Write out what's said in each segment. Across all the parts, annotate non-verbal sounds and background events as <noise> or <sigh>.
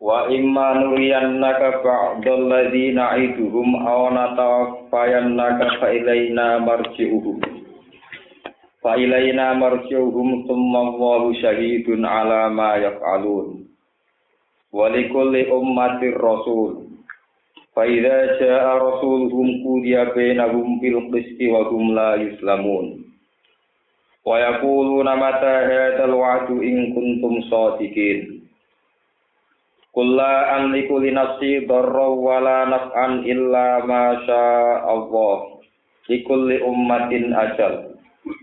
Wa imma nuriyannaka ba'dal ladzina iduhum aw natawaffayannaka fa ilaina marji'uhum. Fa ilaina marji'uhum thumma Allahu syahidun ala ma yaf'alun. Wa likulli ummatir rasul. Fa idza jaa rasuluhum qudiya bainahum bil qisti wa hum la yuslamun. Wa yaquluna mata hadzal wa'du in kuntum shadiqin. Kulla amliku li nafsi darra wala naf'an illa ma syaa Allah. Likulli ummatin ajal.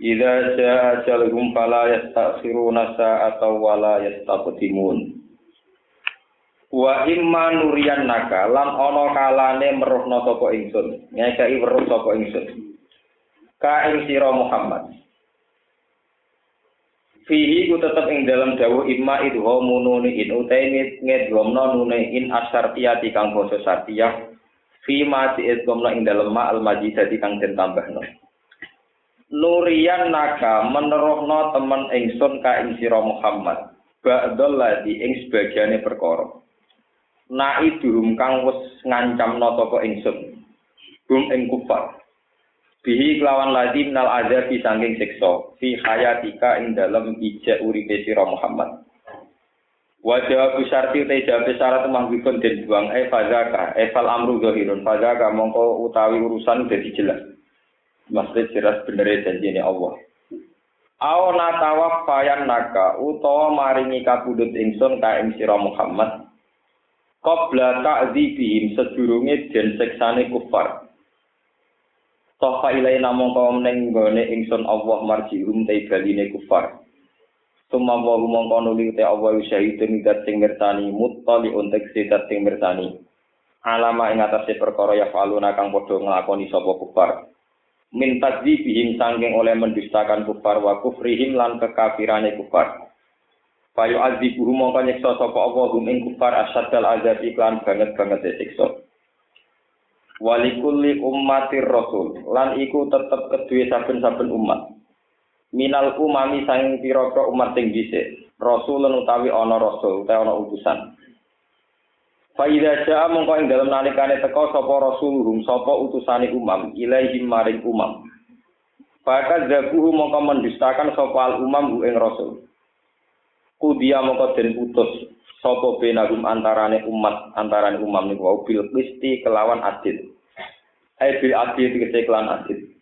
Idza jaa ajaluhum fala yastakhiruna sa'atan wala yastaqdimun. Wa imma nuriyannaka lan ana kalane meruhna sapa ingsun, ngekeki weruh sapa ingsun. Ka ing sira Muhammad. Fihi ku tetep ing dalam dawuh imma idho mununi in utaini ngedhomno nune in asyartiyati kang basa sartiyah fi ma idhomno ing dalem ma al majidati kang den tambahno. Nurian naka menerohno temen ingsun ka ing sira Muhammad ba'dal ladhi ing sebagiane perkara. Naiduhum kang wis ngancamno sapa ingsun hum ing kufar bihi kelawan ladi minal azab di sangking siksa. Fi hayatika ing dalam ijak uripe sira Muhammad. Wa jawab syarti te jawab syarat manggipun den buang. E fazaka. E fal amru zahirun. Fazaka mongko utawi urusan dadi jelas maksud jelas bener janjine Allah. Aw natawa fayan naka. Utawa maringi kabudut ingsun ka ing sira Muhammad. Qabla ta'dzibihim sedurunge den seksane kufar Sofa ilai namung kaum neng gone ingsun Allah marjium te baline kufar. Suma wa mongko nuli te Allah syahidun dat sing mirsani muttali untuk sidat sing mirsani. Alama ing atase perkara ya faluna kang padha nglakoni sapa kufar. Min tadzibihim sangking oleh mendustakan kufar wa kufrihim lan kekafirane kufar. Fayu azibuhu mongko nyiksa sapa Allah hum ing kufar asyadal azab iklan banget-banget siksa. Walikulli ummatir rasul. Lan iku tetep kedue saben-saben umat. Minal umami sang pira-pira umat sing dhisik. Rasul utawi ana rasul utawa ana utusan. Faida jaa mongko ing dalem nalikane teka sapa rasuluhum sapa utusane umam ilaihim maring umam. Faka zabuhu mongko mendustakan sapa al umam ing rasul. Kudia mongko den putus sapa benagum antarane umat antarane umam niku wau? Bil qisti kelawan adil ai bil adil tegese kelan adil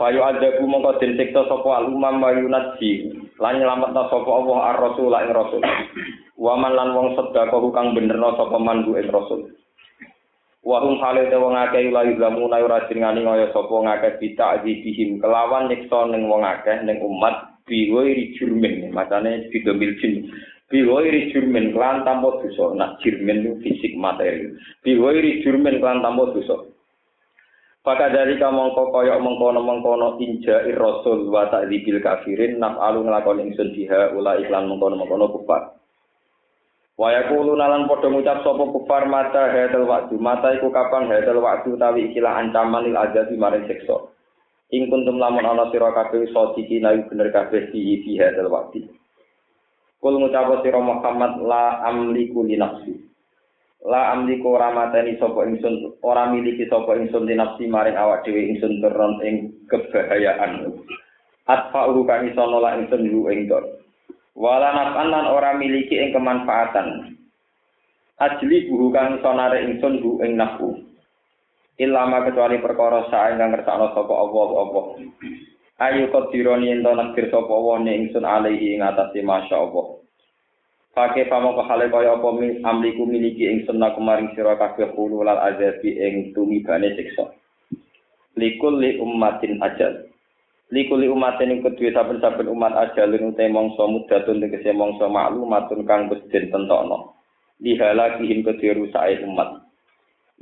Fayu adabu mongko den siksa sapa alumam wa yunaji lan nyelametna sapa Allah ar-rasul ing rasul. Wa man lan wong sedekah kang benerno sapa man ing rasul. Wa hum hale te wong akeh la yuzlamu na ora jenengani kaya sapa ngakeh bita bihim kelawan nyiksa ning wong akeh ning umat biwiri jurmin. Macane bidomil jin biwiri jurmin kelan tanpa dosa nah jurmin itu fisik materi biwiri jurmin kelan tanpa dosa Maka dari kamu koyok mengkono mengkono inja rasul wa ta'dzibil kafirin naf'alu nglakoni ingsun biha ula iklan mengkono mengkono kufar. Wa yaqulu nalan padha ngucap sapa kufar mata hadal waktu mata iku kapan hadal waktu tawi ikilah ancaman lil azabi maring siksa. Ing kuntum lamun ana sira kabeh sadiki nayu bener kabeh di fi hadal waktu. Kul ngucap sira Muhammad la amliku li nafsi. La amliku ora mateni sapa ingsun ora miliki sapa ingsun dinafsi maring awak dhewe ingsun teron ing kebahayaan. Atfa urukan iso nolak ingsun yu ing dor. Wala nafan lan ora miliki ing kemanfaatan. Ajli buhu kang iso narik ingsun hu ing nafsu. Ilama kecuali perkara sae kang ngersakno sapa Allah Allah. ayu kodironi ento nagdir sopo wone ingsun alaihi ing atasi masya Allah Pake pamoko hale kaya apa min amliku miliki ingsun naku maring sira kabeh kulo lan azabi ing tumibane siksa. Likul li ummatin ajal. likuli li ummatin ing kedue saben-saben umat ajal ing te mangsa mudhatun ing kese mangsa maklumatun kang wis ditentokno. Dihalaki ing kedue rusake umat.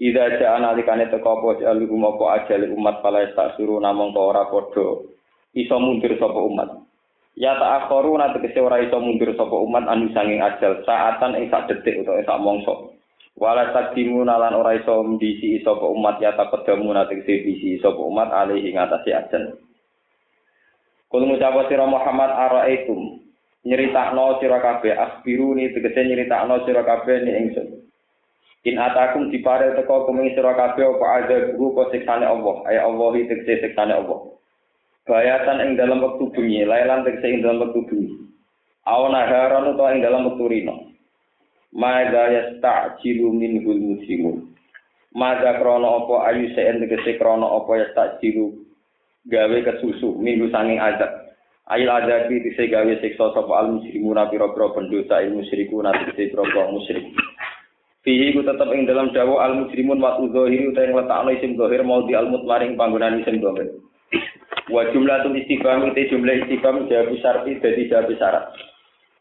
Ida ja analikane teko apa ajal umat palae tak namung ora padha iso mundur sapa umat. Ya tak akhoru nanti kese ora iso mundur sapa umat anu sanging ajal saatan ing sak detik utawa sak mongso. Wala takdimu nalan ora iso mdisi sapa umat ya tak kedamu nanti kese bisi sapa umat alih ing atase ajal. Kul ngucap sira Muhammad araitum nyeritakno sira kabeh asbiruni tegese nyeritakno sira kabeh ni ingsun. In atakum dipare teko kuming sira kabeh apa ada guru kok siksane Allah, ay Allah iki tegese siksane Allah. Bayatan ing dalam waktu bengi, lailan tegese ing dalam waktu bengi. Awana haran utawa ing dalam waktu rino. Mada yasta'jilu minhul muslimun. Mada krono apa ayu se'en tegese krono apa yasta'jilu gawe kesusu minggu sanging azab. Ail adabi tegese gawe siksa sapa al muslimuna pira-pira pendosa il musyrikuna tegese pira-pira musyrik. Fihi ku tetep ing dalam dawa al muslimun wa udzahiri utawa ing letakno isim zahir mau di al mutmaring panggonan isim zahir. Wa jumlatul istifham itu jumlah istifham jawab syarti dadi jawab syarat.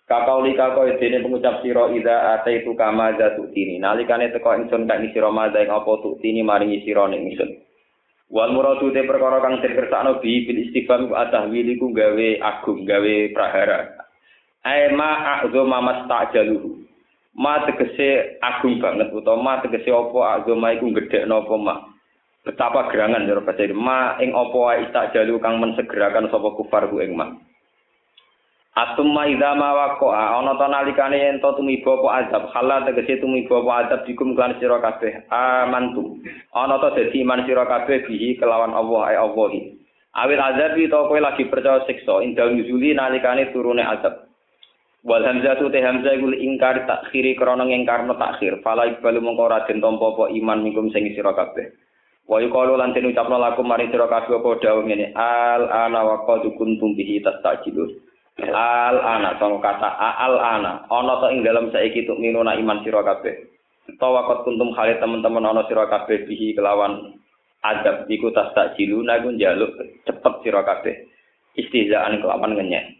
Kakauli kako dene pengucap sira ida ate itu kama zatu tini. Nalikane teko ingsun kak sira madha ing apa tu tini maringi sira ning ingsun. Wal muradu te perkara kang dikersakno bi bil istifham atah wiliku gawe agung gawe prahara. Ai ma a'zama mastajaluhu. Ma tegese agung banget utawa ma tegese apa agama iku gedhekno apa mak. Betapa gerangan ya bahasa ma ing apa tak jalu kang mensegerakan sapa kufar ku ing ma? Atum ma idza ma waqa ana ta nalikane yen tumiba apa azab? Halal tegese tumiba apa azab? Dikum kan sira kabeh. Amantu. Ana ta dadi iman sira kabeh bihi kelawan Allah ay Allah. Awil azab to kowe lagi percaya siksa. Indal nuzuli nalikane turune azab. Wal hamzatu te hamzah iku ingkar takhiri krana ngingkarno takhir. Fala ibalu mongko ora den tampa apa iman mingkum sing sira kabeh Wa yuqalu lan den ucapno laku mari sira kabeh apa dawuh ngene al ana wa qad kuntum bihi tastajilun. Al ana sing kata al ana ana to ing dalam saiki tuk minuna iman sira kabeh. Tawa qad kuntum khali teman-teman ana sira kabeh bihi kelawan adab iku tastajilun iku njaluk cepet sira kabeh. Istizaan kelawan ngenyek.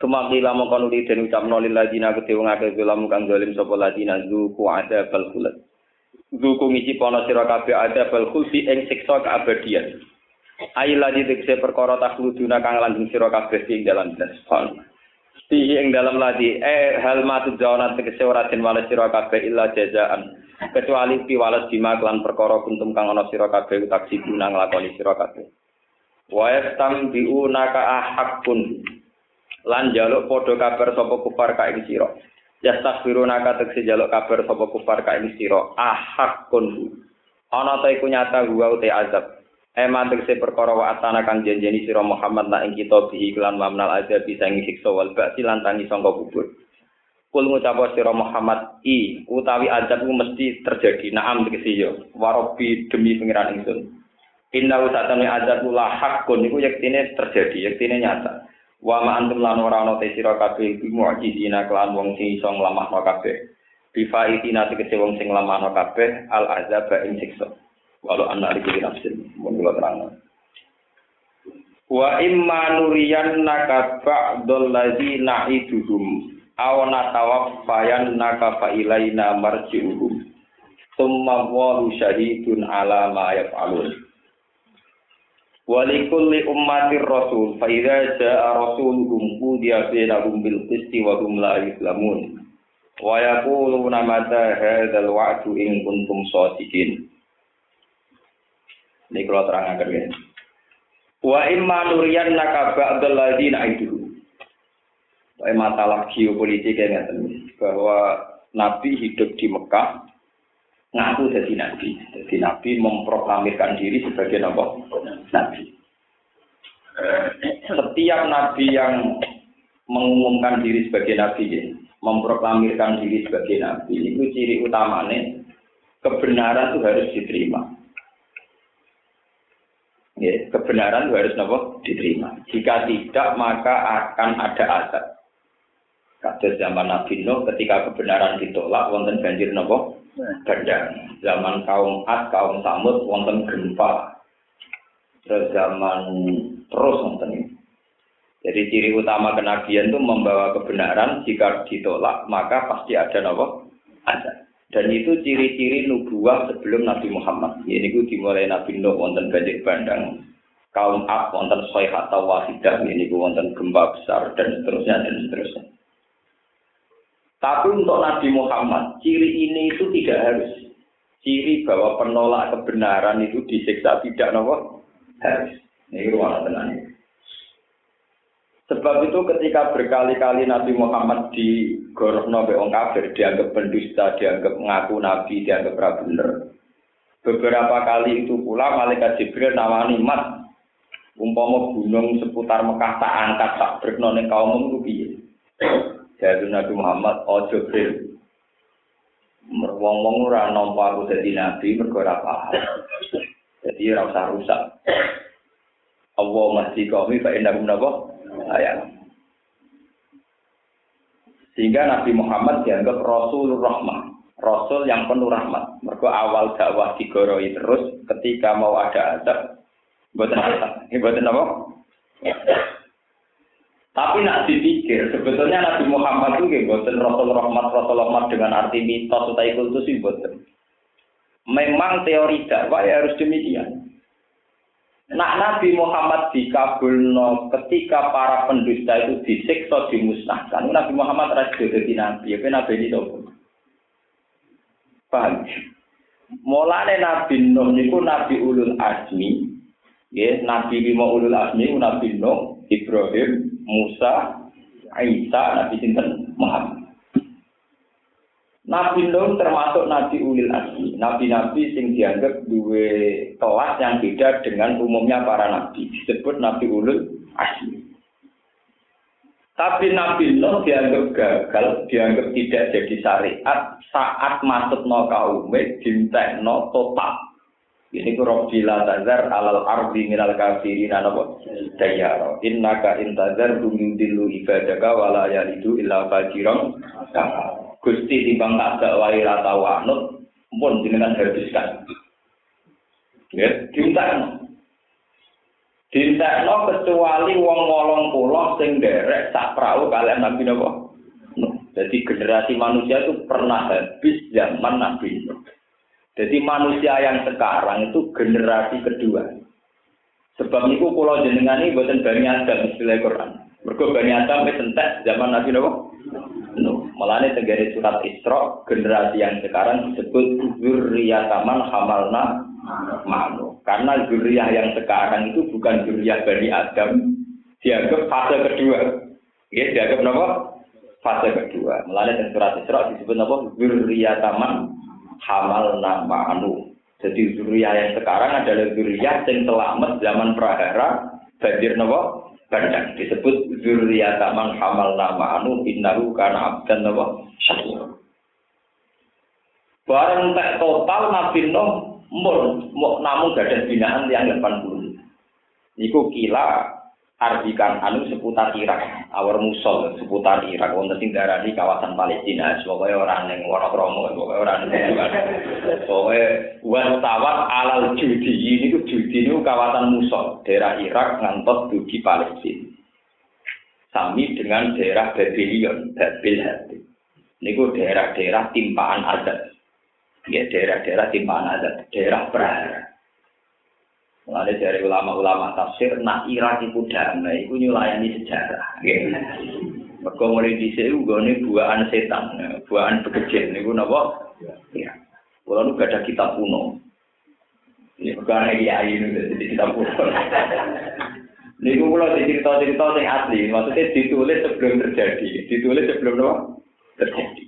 Tumaki lamu kono di den ucapno lil ladina kedhe wong akeh kang zalim sapa ladina zuku ada bal khulad. Zuku ngisi pono sira kabeh ada bal khuldi ing siksa keabadian. Ayo lagi tegese perkara takhluduna kang lanjung sira kabeh ing dalam dasfal. Fihi ing dalam ladi eh hal matu jawana tegese ora den wales sira kabeh illa jazaan. Kecuali piwales bima kelan perkara kuntum kang ana sira kabeh taksi guna nglakoni sira kabeh. Wa yastambiuna ka ahakun. Lan jaluk padha kabar sapa kufar ka ing sira. Yastaghfiruna ka tekse jaluk kabar sapa kufar ka ing sira ahakun ana ta iku nyata gua ute azab Ema tegese perkara wa atana kang janjeni sira Muhammad nak ing kita bihi kelan mamnal azab bisa ing siksa wal ba'si lan tangi sangka kubur. Kul ngucap sira Muhammad i utawi azab ku mesti terjadi. Naam tegese yo. Warobi demi pengiran ingsun. Inna usatane azab la hakun iku yektine terjadi, yektine nyata. Wa ma antum lan ora ana te sira kabeh iku mu'jizina kelan wong sing iso nglamahno kabeh. Bifa itina tegese wong sing nglamahno kabeh al azab ing siksa. Walau ana iki nafsin mun kula terang. Wa imma nuriyan naka ba'dul ladzi na'iduhum aw natawaffayan naka fa ilaina marji'uhum. Summa wa syahidun ala ma yaf'alun Walikulli ummatir rasul fa idza jaa rasuluhum qudiya bainahum bil qisti wa hum la yuslamun wa yaquluna mata hadzal wa'du in kuntum shadiqin Ini kalau terangkan ya. Wa imma nuriyan naka ba'dal ladina itu. Wa masalah geopolitik yang bahwa Nabi hidup di Mekah ngaku jadi nabi. Jadi nabi memproklamirkan diri sebagai nabi. nabi. Setiap nabi yang mengumumkan diri sebagai nabi, ya, memproklamirkan diri sebagai nabi, itu ciri utamanya kebenaran itu harus diterima. Ya, kebenaran itu harus nopo diterima. Jika tidak, maka akan ada azab. Kata zaman Nabi Nuh, ketika kebenaran ditolak, wonten banjir nopo Gadang. Zaman kaum Ad, kaum Samud, wonten gempa. Terus zaman terus nonton ini. Jadi ciri utama kenabian itu membawa kebenaran, jika ditolak maka pasti ada nopo ada. Dan itu ciri-ciri nubuah sebelum Nabi Muhammad. Ini ku dimulai Nabi Nuh wonten banjir bandang, kaum Ab wonten Soyhat atau Wahidah, ini ku wonten gempa besar dan seterusnya dan seterusnya. Tapi untuk Nabi Muhammad, ciri ini itu tidak harus. Ciri bahwa penolak kebenaran itu disiksa tidak nopo harus. Ini ruang tenang. Sebab itu ketika berkali-kali Nabi Muhammad di Gorohno wong kafir, dianggap pendusta, dianggap mengaku Nabi, dianggap bener. Beberapa kali itu pula malaikat Jibril nawani mat umpama gunung seputar Mekah tak angkat tak berkno ning kaum itu. Jadi Nabi Muhammad ojo Jibril. Wong-wong ora nampa aku dadi nabi mergo ora paham. Jadi ora usah rusak. Allah masih kami fa inna ayat. Sehingga Nabi Muhammad dianggap Rasul Rahmah, Rasul yang penuh rahmat. Mereka awal dakwah digoroi terus, ketika mau ada azab, buatan apa? Buatan apa? Tapi nak dipikir, sebetulnya Nabi Muhammad itu buatan Rasul Rahmat, Rasul Rahmat dengan arti mitos atau itu sih buatan. Memang teori dakwah ya harus demikian. Nak Nabi Muhammad dikabulno ketika para pendusta itu disiksa dimusnahkan. Nabi Muhammad rasul jadi nabi, apa nabi itu? Paham? Mulane Nabi Nuh niku Nabi Ulul Azmi, ya, Nabi lima Ulul Azmi, Nabi Nuh, Ibrahim, Musa, Isa, Nabi sinten Muhammad. Nabi Nuh termasuk Nabi Ulil Asmi, nabi-nabi sing dianggap dua kelas yang beda dengan umumnya para nabi, disebut Nabi Ulul Asmi. Tapi Nabi Nuh dianggap gagal, dianggap tidak jadi syariat saat masuk no kaume no total. Ini ku bila tazar alal ardi minal kafirin anapa dayaro. Innaka intazar bumi dilu ibadaka wala yalidu illa fajiran Gusti timbang tak dakwai rata wanut pun jenengan habiskan. Ya, diuntakno. Dintekno kecuali wong wolong pulau sing derek sak perahu kalian Nabi napa? Jadi generasi manusia itu pernah habis zaman Nabi Jadi manusia yang sekarang itu generasi kedua. Sebab itu pulau jenengan ini buatan Bani Adam istilah Quran. Mergo Bani Adam wis entek zaman Nabi napa? Malahnya tegari surat Isra, generasi yang sekarang disebut zurriyataman hamalna manu. Karena zuriyah yang sekarang itu bukan zuriyah Bani Adam, dianggap fase kedua. Ya, dianggap apa? Fase kedua. Mulanya surat Isra disebut apa? Zurriyataman hamalna manu. Jadi zuriyah yang sekarang adalah zuriyah yang selamat zaman prahara banjir napa? Kadang disebut zurriyata man hamal nama anu innahu kana abdan nama syakur. Barang tak total Nabi Nuh mun namun gak binaan yang 80. Niku kila artikan anu seputar Irak, awar musol seputar Irak wonten sing darani kawasan Palestina, pokoke ora ning Wonokromo, pokoke ora ning Pokoke tawat alal judi niku judi niku kawasan musol, daerah Irak ngantos dugi Palestina. Sami dengan daerah Babylon, Babil Hati. Niku daerah-daerah timpaan adat. Ya daerah-daerah timpaan adat, daerah prahara. Mulai dari ulama-ulama tafsir, nak Irak itu damai, itu nyulayani sejarah. Mereka mulai di sini, ini buahan setan, buahan bekerja. Ini pun apa? Ya. Kalau itu ada kitab kuno. Ini bukan dia ini, jadi kitab kuno. Ini kalau cerita-cerita yang asli, maksudnya ditulis sebelum terjadi. Ditulis sebelum apa? Terjadi.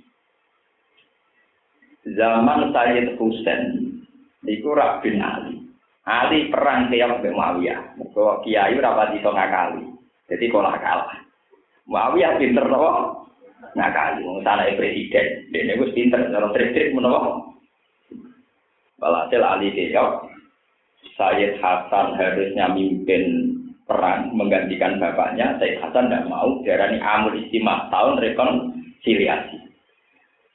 Zaman Sayyid Husain, itu Rabin Ali. Ali perang keok mbek Muawiyah. Mergo kiai ora pati iso ngakali. Jadi kalah kalah. Muawiyah pinter to ngakali. Wong sanake presiden. Dene wis pinter cara trik-trik menawa. Walhasil Ali keok Sayyid Hasan harusnya mimpin perang menggantikan bapaknya. Sayyid Hasan tidak mau. Diarani amul istimah tahun rekonsiliasi.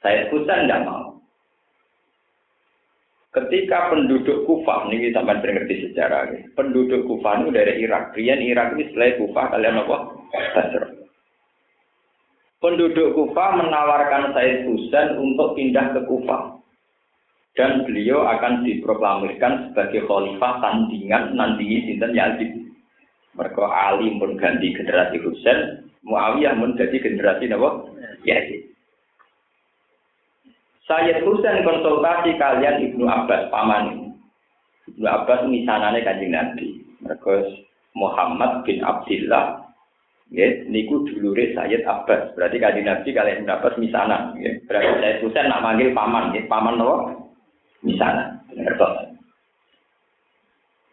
Sayyid Hasan tidak mau. Ketika penduduk Kufah, ini sampai sering ngerti sejarah, penduduk Kufah itu dari Irak. Rian Irak ini setelah Kufah, kalian apa? Basra. Penduduk Kufah menawarkan Said Husain untuk pindah ke Kufah. Dan beliau akan diproklamirkan sebagai khalifah tandingan nanti Sinten Yazid. Mereka Ali pun ganti generasi Husain, Muawiyah pun jadi generasi apa? Yazid. Sayyid Husain konsultasi kalian Ibnu Abbas paman. Ibnu Abbas misanane kanjeng Nabi. Mereka Muhammad bin Abdullah ya niku dulure Sayyid Abbas. Berarti kanjeng Nabi kalian Ibnu Abbas misana ya. Berarti Sayyid Husain nak manggil paman ya. Paman apa? Misana. Ngertos.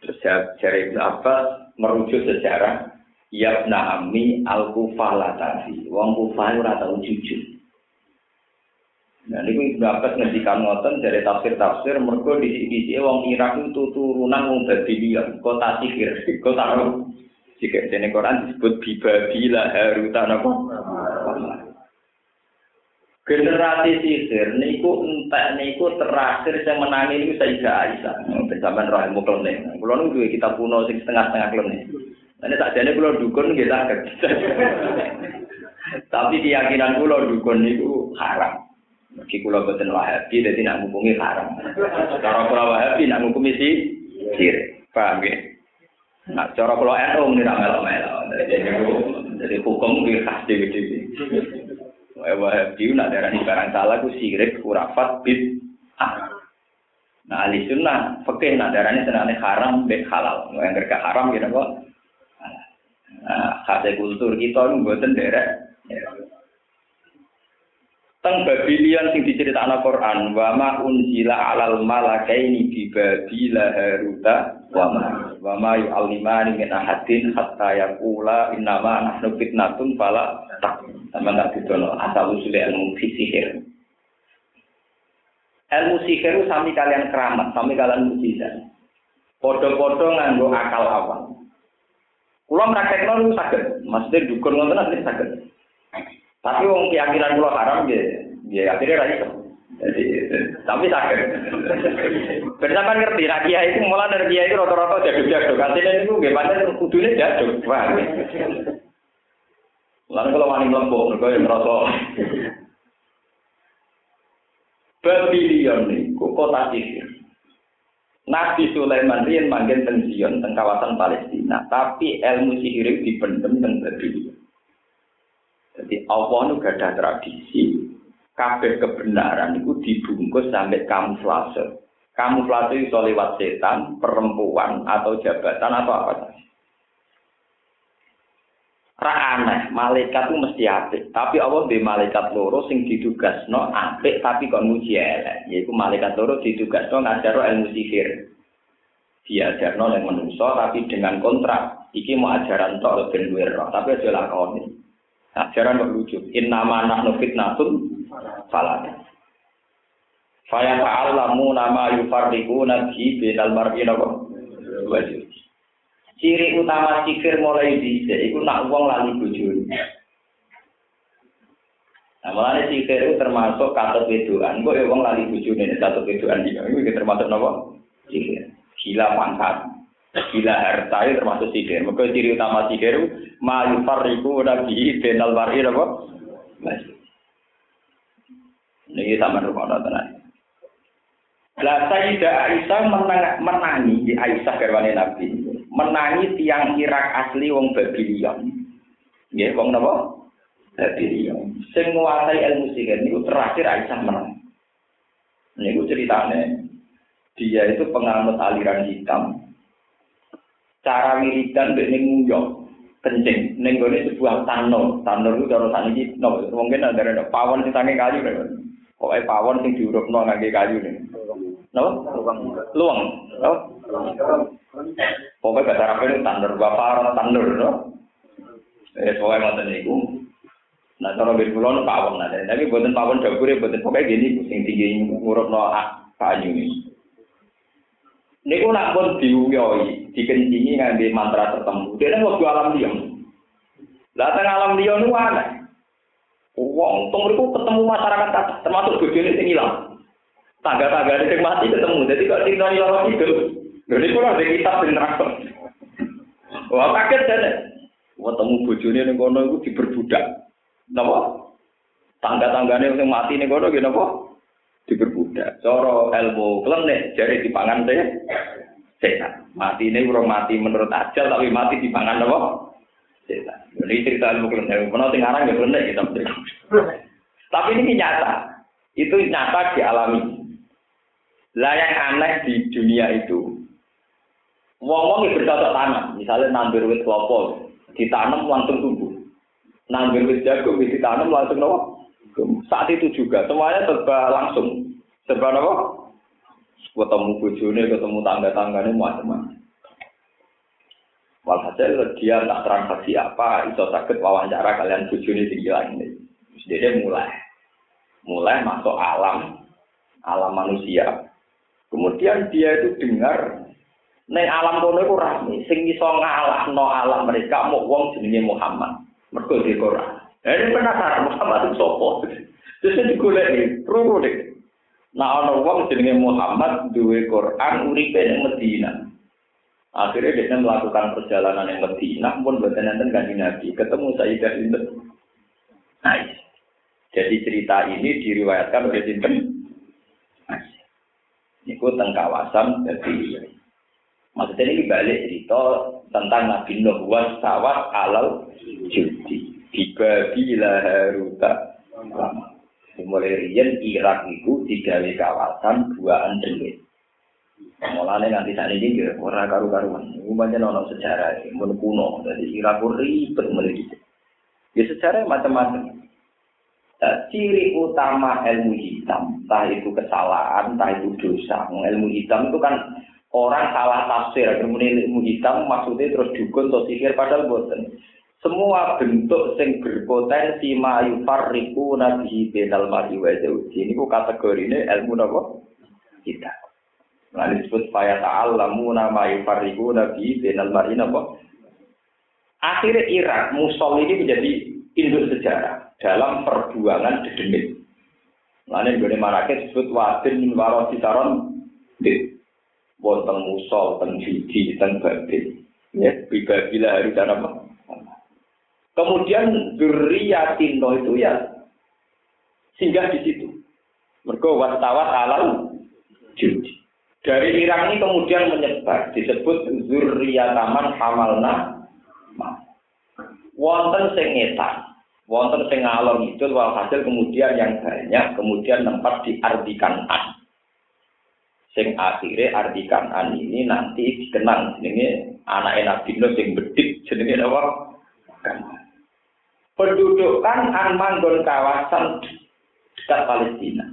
Terus dari Ibnu Abbas merujuk sejarah Yabna Ami al-Kufah. Wong Kufah ora tau jujur. Nah, ini Abbas ngendikan ngoten dari tafsir-tafsir mergo di sini wong Irak itu turunan wong Babylon, kota sihir, <laughs> kota roh. Jika di Quran disebut Bibabila Haruta napa? Generasi sihir niku entek niku terakhir yang menangi niku Sayyidah Aisyah. Bersama roh ilmu klenik. Kulo niku kita kuno sing setengah-setengah klenik. Ini tak jadi kulo dukun saged. Tapi keyakinan kulo dukun niku haram. Mergi kula boten Wahabi dadi nak ngukumi haram. Cara kula Wahabi nak ngukumi si sir. Paham ya? Nah, cara kula NU ini ra melok-melok. Jadi hukum kuwi khas dhewe-dhewe. Wahabi nak darani barang salah ku sirik kurafat bid Nah, ahli sunnah fikih nak darani senane haram bid halal. Yang kerja haram gitu kok. Nah, khas kultur kita itu buatan derek. Teng Babylon sing diceritakno Quran, wa ma unzila alal malakaini bi Babila Haruta wa ma wa ma yu'allimani min ahadin hatta yaqula innama nahnu fitnatun fala tak. Sama tak didono asal usul ilmu sihir. Ilmu sihir sami kalian keramat, sami kalian mukjizat. Podo-podo nganggo akal awal. Kulo praktekno niku saged, maksudnya dukun ngoten saged. Tapi wong keyakinan kula haram ya, ya akhirnya ra iso. Jadi, tapi sakit. Bersama ngerti, nah kiai itu mulai dari kiai itu rata-rata jaduk-jaduk. Artinya itu gimana kudune jaduk. Wah. Lalu kalau wani melempuk, mereka yang merasa. Babylon itu kota sihir. Nabi Sulaiman rian manggil pensiun teng kawasan Palestina, tapi ilmu sihir dipendem teng Babylon. Jadi Allah itu ada tradisi, kabeh kebenaran itu dibungkus sampai kamuflase. Kamuflase itu lewat setan, perempuan, atau jabatan, atau apa saja. Ra malaikat itu mesti apik. Tapi Allah di malaikat loro sing no apik tapi kon muji elek. Yaitu malaikat loro no ngajaro ilmu sihir. Diajarno yang menungso tapi dengan kontrak. Iki mau ajaran tok roh, tapi aja lakoni. Ajaran kok lucu. Innama nahnu fitnatun falada. Faya ta'allamu nama yufarriquna bi bainal mar'i wa Ciri utama sihir mulai dhisik iku nak wong lali bojone. Nah, mulane sihir itu termasuk kata wedoan. Kok ya wong lali bojone kata wedoan iki. Iku termasuk napa? Sihir. Gila pangkat. Gila harta itu termasuk sihir. Maka ciri utama sihir ma yufarriqu nabi benal mar'i apa? Ini sama rumah tenan. Lah Sayyidah Aisyah menang, menangi di Aisyah garwane Nabi. Menangi tiang Irak asli wong Babylon. Nggih, wong napa? Babylon. Sing nguasai ilmu sihir niku terakhir Aisyah menang. Niku ceritanya dia itu penganut aliran hitam cara wiridan mbek ning nguyok kencing. Ning gone sebuah tanur tanur itu cara saniki no mungkin ada ada pawon sing sange kayu lho pokoke pawon sing diurupno ngangge kayu nih no luang no pokoknya bahasa Arab itu tanur bafar tanur no eh pokoknya ngoten niku. Nah cara mbek kula pawon. Nah tapi boten pawon dapure boten pokoknya gini sing tinggi ngurupno kayu. Nih Niku nak pun diuyoi, dikencingi ngambil mantra tertentu. Dia kan waktu alam liang. Lah teng alam liang itu aneh. Wong tunggu ketemu masyarakat termasuk bojone sing ilang. Tangga-tangga sing mati ketemu. Jadi kok cerita loro hidup. Jadi kalau ada kitab sing. Wah kaget kan. Wah temu bojone ning kono iku diperbudak. Napa? Tangga-tanggane sing mati ning kono nggih napa? Diperbudak. Cara ilmu klenik jare dipangan teh setan. Mati ini urung mati menurut ajal tapi mati dipangan napa? Setan. Ini cerita ilmu klenik. Pernah tinggalan ya klenik kita. Tapi ini nyata. Itu nyata dialami. Lah yang aneh di dunia itu, wong-wong yang bercocok tanam, misalnya nandur wit kelapa, ditanam langsung tumbuh. Nandur wit jagung, ditanam langsung nopo. Saat itu juga semuanya serba langsung, serba nopo. Ketemu bojone, ketemu tangga-tanggane macam-macam. Walhasil dia tak transaksi apa, iso sakit wawancara kalian bojone tinggi ini. Terus dia mulai, mulai masuk alam, alam manusia. Kemudian dia itu dengar neng alam kono iku rame sing iso ngalahno alam mereka mau wong jenenge Muhammad. Mergo di Quran. Eh, ini penasaran Muhammad itu sapa? Terus digoleki, rungu deh. Nah ana wong jenenge Muhammad duwe Quran uripe ning Medina. Akhirnya dia melakukan perjalanan yang Medina pun buat nanti ganti Nabi ketemu Sayyidah Sinten. Nice. Jadi cerita ini diriwayatkan oleh Sinten Niku teng kawasan jadi maksudnya ini balik cerita tentang Nabi Nuh was sawat alal judi tiba bila haruta mulai rian Irak itu digawe kawasan buaan dengit Mulane nanti saat ini kira ora karu karuan. Ini banyak nono sejarah, mun kuno. Jadi Irak ribet mulai Ya sejarah macam-macam. Nah, ciri utama ilmu hitam, entah itu kesalahan, entah itu dosa. Ilmu hitam itu kan orang salah tafsir. Kemudian ilmu hitam maksudnya terus dukun atau sihir padahal boten. Semua bentuk sing berpotensi mayu farriku nabi benal mati wa Ini ku kategori ini ilmu apa? Kita. Nah, disebut faya ta'allamu nama yufarriku nabi benal mati apa? Akhirnya Irak, Musul ini menjadi induk sejarah dalam perjuangan dedemit. Lalu gue marake disebut wadin waro sitaron di wonten musol, ten judi, ten babil. Ya, bila hari apa? Kemudian Tino itu ya singgah di situ. Mergo wartawan alal judi. Dari Irak ini kemudian menyebar disebut Zurriyataman Hamalna. Wonten sing wonten sing itu walhasil kemudian yang banyak kemudian tempat diartikan an sing akhirnya artikan an ini nanti dikenang jenenge anak Nabi Nuh sing bedik jenenge apa pendudukan an manggon kawasan dekat Palestina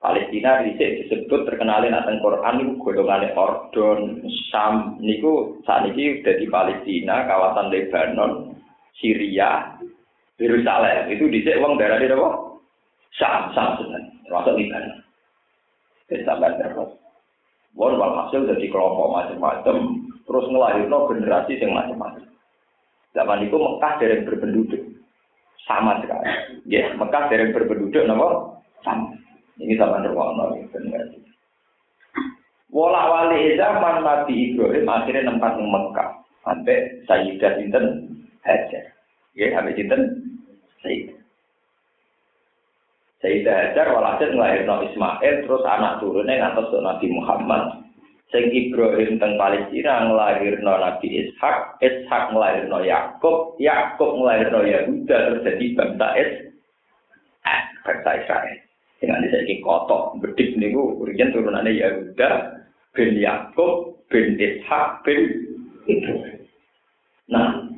Palestina dhisik disebut terkenalin akan Quran niku golongane Ordon, Sam niku saat ini di Palestina, kawasan Lebanon, Syria, Yerusalem itu uang darah di apa? Sam, Sam sebenarnya, termasuk Libanon. Jadi sampai terus. Wong hasil jadi kelompok macam-macam, terus ngelahirno generasi yang macam-macam. Zaman itu Mekah dari berpenduduk sama sekali. Ya, Mekah dari berpenduduk nama sama. Ini sama terwakna generasi. Wala wali zaman Nabi Ibrahim akhirnya nempat di Mekah sampai Sayyidah Sinten Hajar. Ya, sampai sinten? Sayyidah. Sayyidah Hajar walhasil ngelahirno Ismail terus anak turunnya ngatas Nabi Muhammad. Sing Ibrahim teng Palestina ngelahirno Nabi Ishak, Ishak ngelahirno Yakub, Yakub ngelahirno Yahuda terus jadi bangsa Is, eh, bangsa Israel. Dengan ini kotok, bedik niku urian turunannya Yahuda, bin Yakub, bin Ishak, bin Ibrahim. Nah,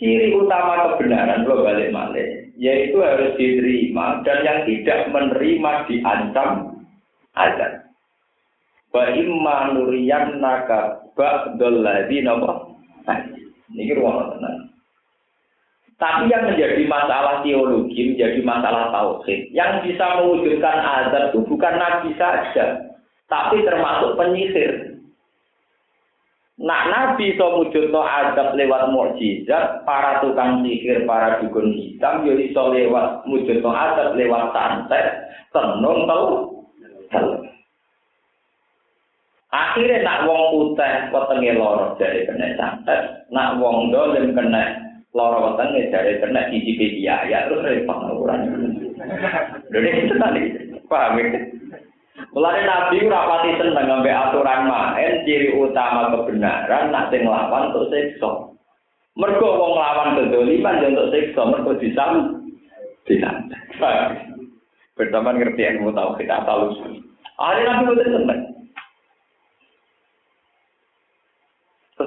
Ciri utama kebenaran lo balik malik, yaitu harus diterima dan yang tidak menerima diancam azab. Wa imma nuriyan naka ba'dul ladina Ini ruang tenang. Tapi yang menjadi masalah teologi, menjadi masalah tauhid, yang bisa mewujudkan azab itu bukan nabi saja, tapi termasuk penyisir. Nak nabi iso wujudno adab lewat mukjizat, para tukang sihir, para dukun hitam yo iso lewat wujudno adab lewat santet, tenung tau. Akhirnya nak wong putih wetenge loro dari kena santet, nak wong dolim kena loro wetenge dari kena siji biaya terus repot ukuran. Lha itu tadi, paham ya? Mulane Nabi ora pati seneng ngambek aturan main ciri utama kebenaran nak sing nglawan untuk siksa. Mergo wong lawan kedoliman yo untuk siksa mergo disam disan. Pertama ngerti ilmu tauhid asal usul. Ada Nabi boten seneng.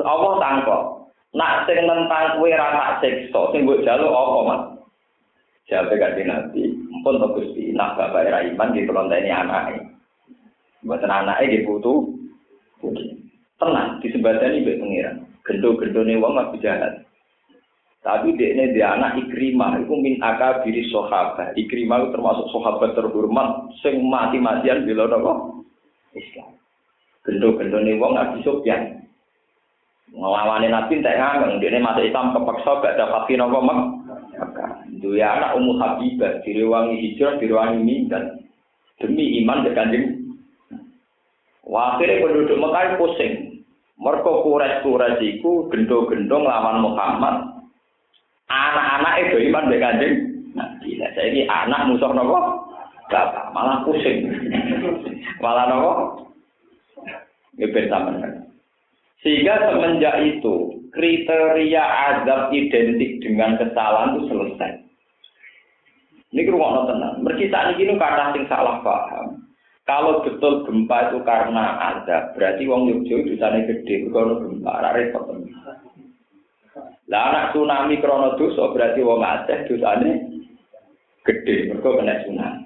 Allah tangkok. Nak sing nentang kowe ra tak siksa, sing mbok jaluk apa, Mas? Jawabe kanjeng Nabi, "Mumpun to Gusti, nak bapak ra iman dikelonteni anake." Buat anak di putu. Tenang, disebadani mbek pengiran. Gendo-gendo nih wong aku jahat. Tapi dia ini dia anak Ikrimah, itu min akabiri sahabat. Ikrimah itu termasuk sahabat terhormat, sing mati-matian bila nopo Islam. Gendo-gendo nih wong Abi Sufyan. Ngelawanin Nabi tak ngangen, dia masuk Islam kepaksa gak dapat nopo mak. Maka, ya anak Ummu Habibah, direwangi hijrah, direwangi mindan. Demi iman dan kanjeng Akhirnya penduduk Mekah pusing. Mereka kures-kures itu gendong-gendong lawan Muhammad. Anak-anak itu iman dengan kanjeng. Nah, gila. Saya ini anak musuh nopo. Bapak malah pusing. <laughs> malah nopo. Ngeber Sehingga semenjak itu kriteria azab identik dengan kesalahan itu selesai. Ini rumah tenang. Mereka saat ini kata sing salah paham. Kalau betul gempa itu karena ada, berarti wong Yogyo sana gede, kalau gempa, repot. Lah anak tsunami krono dosa berarti wong Aceh dosane gede, mergo kena tsunami.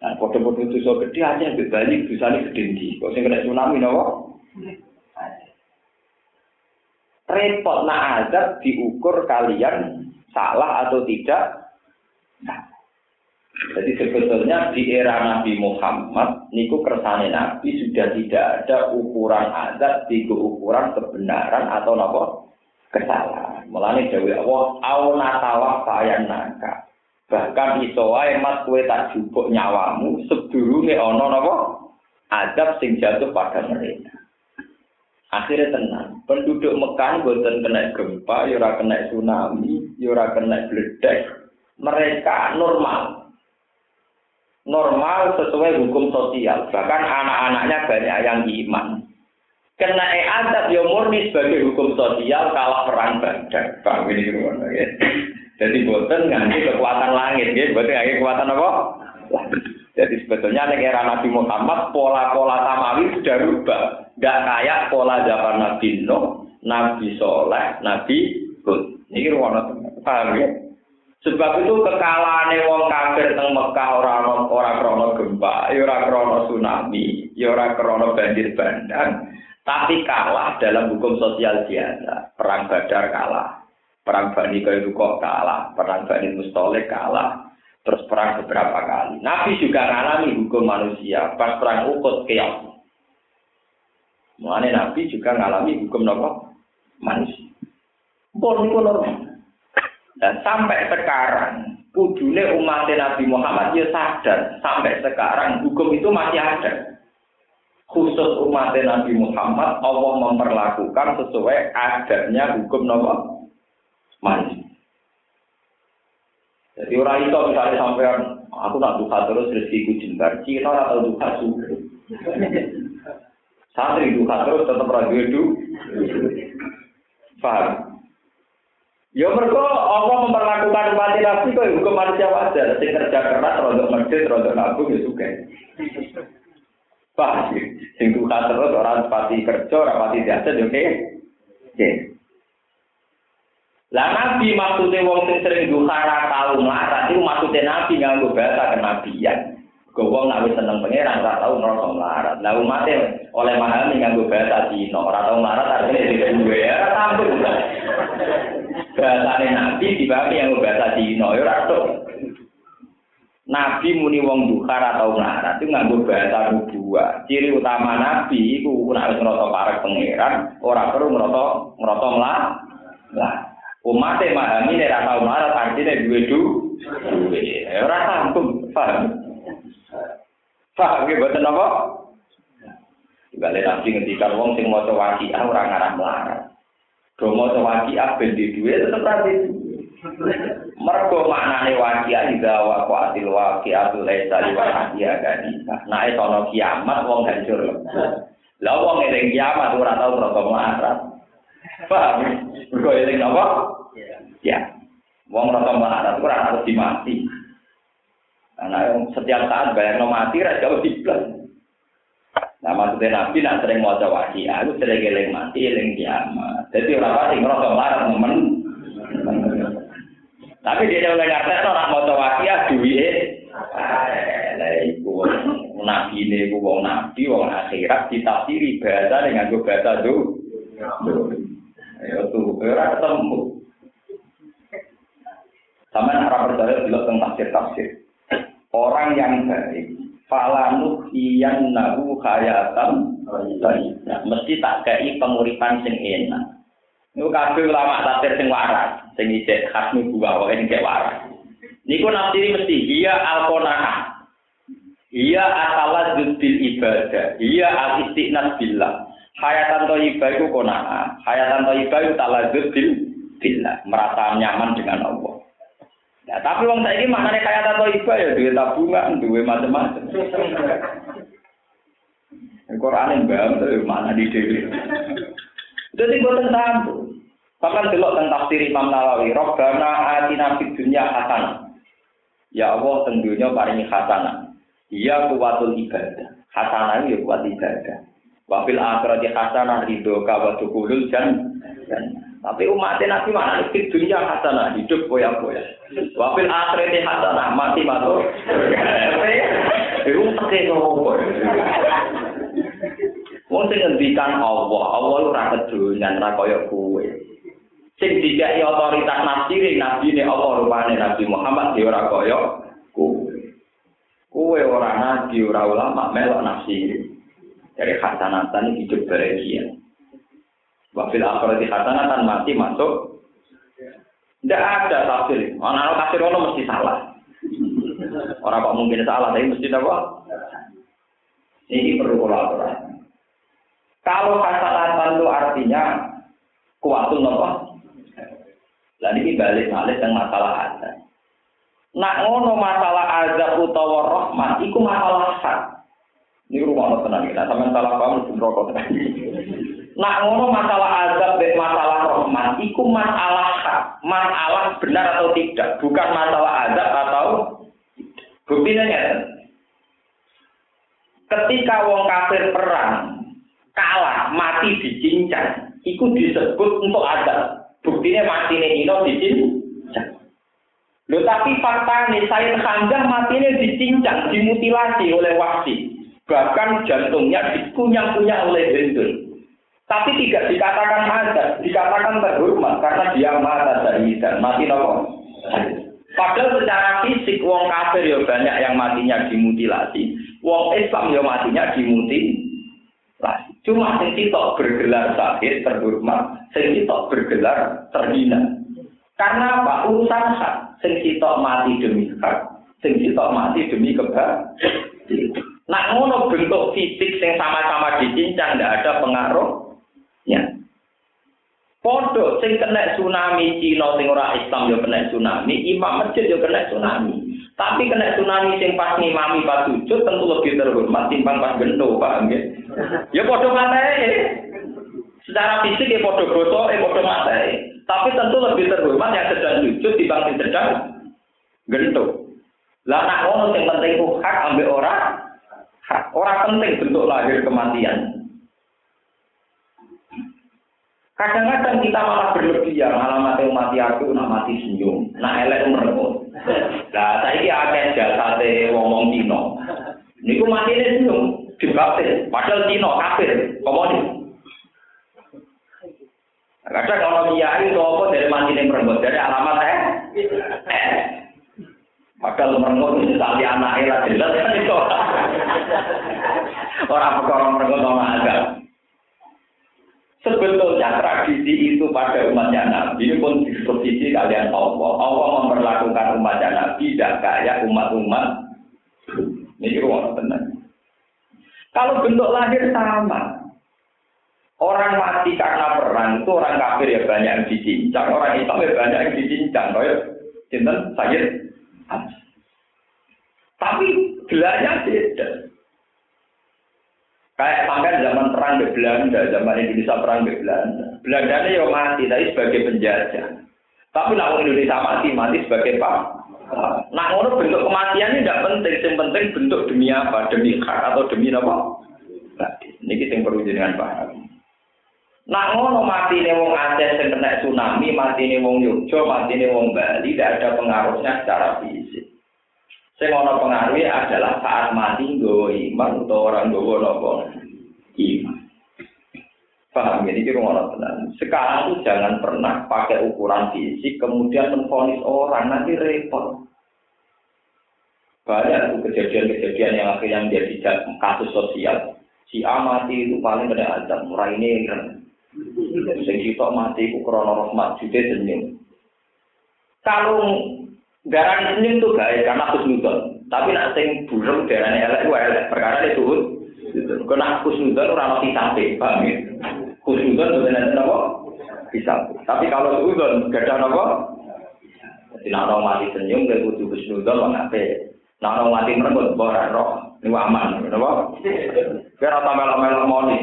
Nah, foto-foto dosa gede aja yang balik dosane gede ndi. Kok sing kena tsunami napa? Repot nak azab diukur kalian salah atau tidak. Nah, jadi sebetulnya di era Nabi Muhammad, niku kersane Nabi sudah tidak ada ukuran adat, tiga ukuran kebenaran atau apa kesalahan. Mulane Jawa Allah, au natawa fayan naka. Bahkan iso wae kowe tak jupuk nyawamu sedurunge ana napa adab sing jatuh pada mereka. Akhirnya tenang, penduduk Mekah boten kena gempa, ya ora kena tsunami, ya ora kena bledek. Mereka normal, normal sesuai hukum sosial. Bahkan anak-anaknya banyak yang iman. Kena e adab ya murni sebagai hukum sosial kalah perang badan. Pak ini ya. Jadi boten nganti kekuatan langit, ya. Boten kekuatan apa? Jadi sebetulnya di era Nabi Muhammad pola-pola tamawi sudah rubah. Gak kayak pola zaman Nabi Nuh, Nabi Soleh, Nabi Hud. Ini ruang paham ya? Sebab itu kekalahan wong kafir teng Mekah ora ora krono gempa, ya ora krono tsunami, ya ora krono banjir bandang, tapi kalah dalam hukum sosial biasa. Perang Badar kalah, perang Bani Qainuqa kalah, perang Bani Mustalik kalah, terus perang beberapa kali. Nabi juga mengalami hukum manusia pas perang Uhud keok. Mengenai Nabi juga mengalami hukum nopo manusia. Bon normal. Dan sampai sekarang, kudune umat Nabi Muhammad ya sadar, sampai sekarang hukum itu masih ada. Khusus umat Nabi Muhammad, Allah memperlakukan sesuai adanya hukum Nabi manusia. Jadi orang itu misalnya sampai aku nak duka terus rezekiku jembar, Cina atau duka juga. Santri duka terus tetap radio itu. Paham? Ya mereka Allah memperlakukan umat Nabi kok hukum manusia wajar. Sing kerja keras rontok masjid, rontok nabung ya suka. Pak, sing tukar terus orang pati kerja, orang pati jasa, ya oke. Oke. Lah Nabi maksudnya wong sing sering duha ra tau melarat itu maksudnya Nabi nganggo bahasa kenabian. Kau wong nak seneng pangeran ra tau ngrasa melarat. Lah umatnya oleh memahami nganggo bahasa Cina, ora tau melarat artinya tidak duwe ya tampil bahasane nabi dibagi yang bahasa Cina ya ora Nabi muni wong duhar atau ngarat itu nganggo bahasa nubuah. Ciri utama Nabi iku nek wis ngrata parek pangeran, ora perlu ngrata ngrata mlah. Umat e memahami nek ora tau marah artine duwe du. Duwe. Ora sambung, paham. Paham ge boten apa? Bale nabi ngendikan wong sing maca waqiah ora ngarah melarat. Maca waqiah ben di duwe tetep ra Mergo maknane wakia ida wa qatil waqiatu laisa li waqiya gadi. Nah itu kiamat wong hancur. Lah wong eling kiamat ora tau rasa melarat. Paham? Mergo eling apa? Ya. Wong rasa melarat ora harus dimati. Karena setiap saat bayar no mati ra jauh diblas. Nah maksudnya Nabi nak sering mau coba aku sering eling mati, eling kiamat. Jadi orang pasti ngerasa melarat temen. Tapi dia oleh ngerti orang mau duwe. Lah iku nabi ini wong nabi wong akhirat ditafsiri bahasa dengan gue bahasa tuh. Ayo tuh ora ketemu. Sama arah percaya juga tentang tafsir tafsir. Orang yang baik, falanu iyan nahu hayatan, mesti tak kei penguripan sing enak. Niku kabeh ulama tafsir sing waras, sing isih khas wae sing kek waras. Niku nafsiri mesti iya al-qanaah. Iya asala bil ibadah, iya al istiqnas billah. Hayatan thayyibah iku qanaah, hayatan thayyibah iku taladzuz bil billah, merasa nyaman dengan Allah. Ya, tapi wong saiki maknane kaya tato iba ya duwe tabungan, duwe macam-macam. Quran yang bang, mana di dewi. Jadi buatan sambung. Bahkan delok tentang tafsir Imam Nawawi, Robbana atina fid dunya hasanah. Ya Allah tentunya paringi hasanah. Iya kuwatul ibadah. Hasanah ya kuat ibadah. Wafil akhirati hasanah ridho kawadukulul dan tapi umat Nabi mana di dunia hasanah hidup boya-boya. Wafil akhirati hasanah mati masuk. Itu pakai nomor. Wong sing ngendikan Allah, Allah ora kedonyan ra kaya kowe. Sing dikai otoritas nafsiri nabi ne Allah rupane Nabi Muhammad dia ora kaya kowe. Kowe ora nabi ora ulama melok. Dari hasanatan hidup bahagia. Wafil akhirati hasanatan mati masuk. Tidak ada tafsir. Orang-orang tafsir ono mesti salah. <laughs> Orang kok mungkin salah, tapi mesti apa? Ini perlu kolaborasi. Kalau kasalatan itu artinya kuatul nopo. Lalu ini balik balik yang masalah azab. Nak ngono masalah azab utawa rahmat, iku masalah hak. Ini rumah tenang kita, sampai salah paham itu rokok Nak ngono masalah azab masalah rahmat, iku masalah hak, masalah benar atau tidak, bukan masalah azab atau buktinya Ketika wong kafir perang, kalah mati dicincang itu disebut untuk ada buktinya mati ini ino dicincang. Loh tapi fakta nih saya Hamzah matinya dicincang dimutilasi oleh wasi bahkan jantungnya dikunyah-kunyah oleh Hendul tapi tidak dikatakan ada dikatakan terhormat karena dia mata dari dan mati nopo Padahal secara fisik wong kafir ya banyak yang matinya dimutilasi, wong Islam ya matinya dimutilasi. Cuma sing bergelar sakit terhormat, sing bergelar terhina. Karena apa? Urusan hak. Sing mati demi hak, sing mati demi kebahagiaan. Nah, ngono bentuk fisik sing sama-sama dicincang ndak ada pengaruhnya. Podo sing kena tsunami Cina sing ora Islam yo kena tsunami, imam masjid yo kena tsunami. Tapi kena tsunami sing pas ngimami pas sujud tentu lebih terhormat timbang pas gendo, paham ya? Ya padha materi. Secara fisik ya padha bosok, ya padha materi. Tapi tentu lebih terhormat yang sedang sujud dibanding sedang gento. Lah nak ngono sing penting ku hak ambek ora hak. Ora penting bentuk lahir kematian. Kadang-kadang kita malah berlebihan, malah mati mati aku, nak mati senyum, nak elek merenggut. Nah, saya ini ada jasa ngomong Cino. Niku mati senyum, dibaptis. Padahal Cina kafir, komunis. Kadang kalau kiai itu apa dari mandi yang perempuan dari alamat eh, eh. Padahal merenggut misalnya anaknya lah jelas kan itu. Orang perkara merenggut sama agak. Sebetulnya tradisi itu pada umatnya Nabi pun disposisi kalian Allah. Allah memperlakukan umatnya Nabi tidak kayak umat-umat. Ini ruang tenang. Kalau bentuk lahir sama. Orang mati karena perang itu orang kafir ya banyak yang dicincang, orang Islam ya banyak yang dicincang. Kayak cinten saya. Tapi gelarnya beda. Kayak sampai zaman perang di Belanda, zaman Indonesia perang di Belanda. Belanda ini ya mati, tapi sebagai penjajah. Tapi nak Indonesia mati, mati sebagai pak. Nah, ngono bentuk kematian ini tidak penting, yang penting bentuk demi apa, demi hak atau demi apa. Ini kita yang perlu jenengan paham. Nah ngono mati nih wong Aceh yang kena tsunami, mati nih wong Yogyo, mati nih wong Bali, tidak ada pengaruhnya secara fisik. Sing ono pengaruhnya adalah saat mati nggawa iman atau orang nggawa nopo iman. Paham ini kira ngono tenan. Sekarang tuh jangan pernah pakai ukuran fisik kemudian menfonis orang nanti repot. Banyak kejadian-kejadian yang akhirnya menjadi kasus sosial. Si A mati itu paling kena azab, murah ini Sing sitok mati ku krana rahmat jude senyum. Kalau darah senyum tuh baik karena husnudon. Tapi nak sing buruk darahnya elek ku elek perkara itu Kena husnudon ora ono sampai, paham ya? Husnudon itu nanti apa? Bisa. Tapi kalau husnudon gak ada apa? Jadi nak orang mati senyum, dia butuh husnudon, apa Nak orang mati merebut, bawa roh. Ini aman, kenapa? Kira tambah melo moni.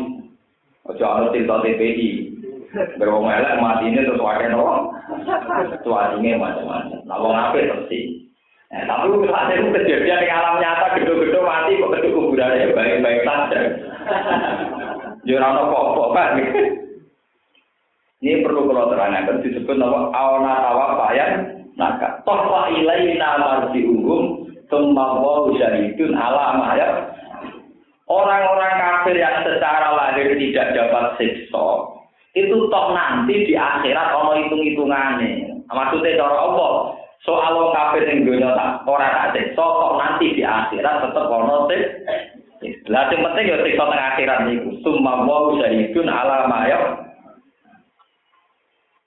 Ojo ana cerita TPI. Berwong elek mati ini terus wakai nopo. Cuacine macam-macam. Nah wong terus Eh, tapi saat itu kejadian di alam nyata gedung-gedung mati kok gedung kuburan ya baik-baik saja. Jurang kok pak. Ini perlu kalau terangkan disebut nama awana tawa payan naka. Toh wa ilaina marji'uhum Tumma wa syahidun ala mayat Orang-orang kafir yang secara lahir tidak dapat siksa, itu toh nanti di akhirat ono hitung-hitungannya. Maksudnya cara Allah, soal orang kafir yang dunia tak orang tak siksa, toh nanti di akhirat tetap ono siksa. Lah sing penting ya siksa teng akhirat niku. Summa wa syahidun ala ma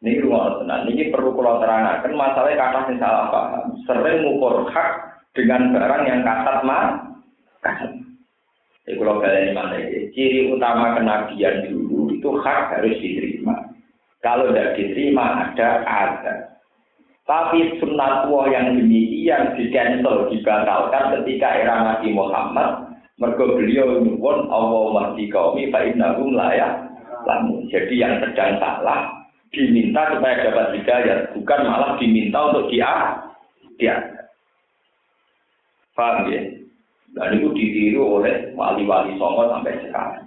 Ini rumah tenan. Ini perlu kalau terangkan masalahnya kata yang salah paham. Sering mengukur hak dengan barang yang kasat mah kasat. Jadi kalau kalian mana ciri utama kenabian dulu itu hak harus diterima. Kalau tidak diterima ada ada. Tapi sunnah tua yang demikian di cancel, dibatalkan ketika era Nabi Muhammad. Mereka beliau nyuwun Allah mahdi kaumi fa'innahum layak lamun. Jadi yang sedang salah diminta supaya dapat hidayah, bukan malah diminta untuk dia dia. Paham ya? Dan itu ditiru oleh wali-wali songo sampai sekarang.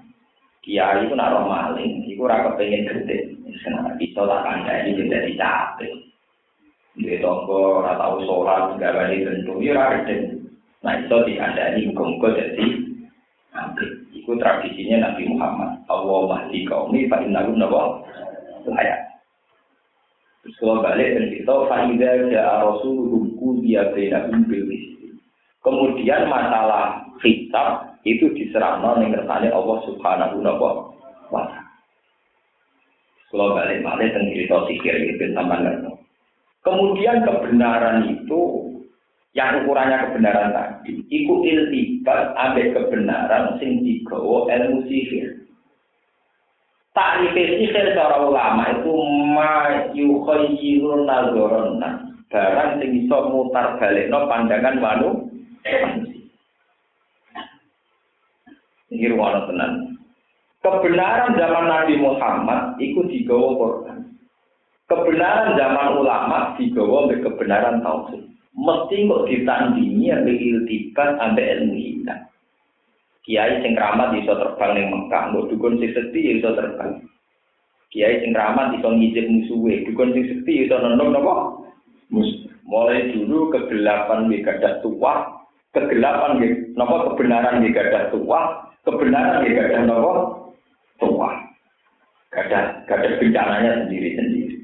Kiai itu naruh maling, itu raka pengen gede. Kenapa bisa tak kanda ini jadi capek. Dia tonggo, rata tahu sholat, nggak balik tentu, ya raka Nah itu di anda ini hukum jadi nanti. Itu tradisinya Nabi Muhammad. Allah mahdi kaumi, fa inna gum nabo layak. Terus kalau balik dan kita, idza ja'a rasuluhum kudiya bainahum bil Kemudian masalah kitab itu diserahkan ning kersane Allah Subhanahu wa taala. Kalau balik balik dan cerita sikir itu sama Kemudian kebenaran itu yang ukurannya kebenaran tadi, itu iltibat ambil kebenaran sing digawa ilmu sihir. Takrif sihir secara ulama itu ma yukhayyirun nazarana. Barang sing iso mutar balikno pandangan manusia ini ruang tenan. Kebenaran zaman Nabi Muhammad itu digawa Quran. Kebenaran zaman ulama digawa oleh kebenaran tauhid. Mesti kok ditandingi ambil iltibat ambil ilmu hitam. Kiai sing keramat iso terbang ning Mekah, mbok dukun sing sedhi iso terbang. Kiai sing keramat iso ngijib musuhe, dukun sing sedhi iso nendong napa? Mulai dulu kegelapan gadah tua, kegelapan gitu. Napa kebenaran gadah tua, kebenaran di gadah napa tua. Gadah gadah bencananya sendiri-sendiri.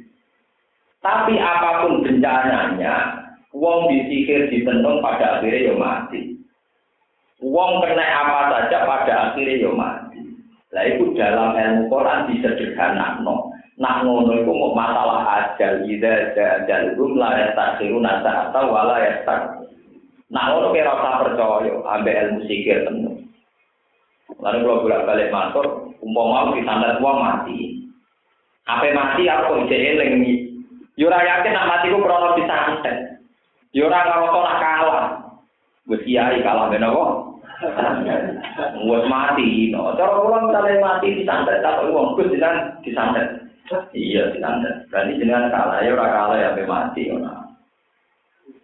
Tapi apa pun bencananya, Wong disihir ditenung pada akhirnya ya mati. Wong kena apa saja pada akhirnya ya mati. Lah itu dalam ilmu Quran disederhanakan. Nak ngono iku mau masalah ajal ida ajal la ya takhiru nasa atau wala ya tak. Nak ngono kira rasa percaya ambek ilmu sikir tenan. Lalu kalau bolak balik masuk, umpama di standar uang mati. Apa mati aku bisa eling Yura yakin nak mati ku krono disantet. Yura kalau nak kalah. Wis kiai kalah ben apa? <laughs> Wis mati. No, cara kula misalnya mati disantet tak wong Gus disantet. Iya, disantet. Berarti jenengan kalah ya ora kalah ya sampai mati ora.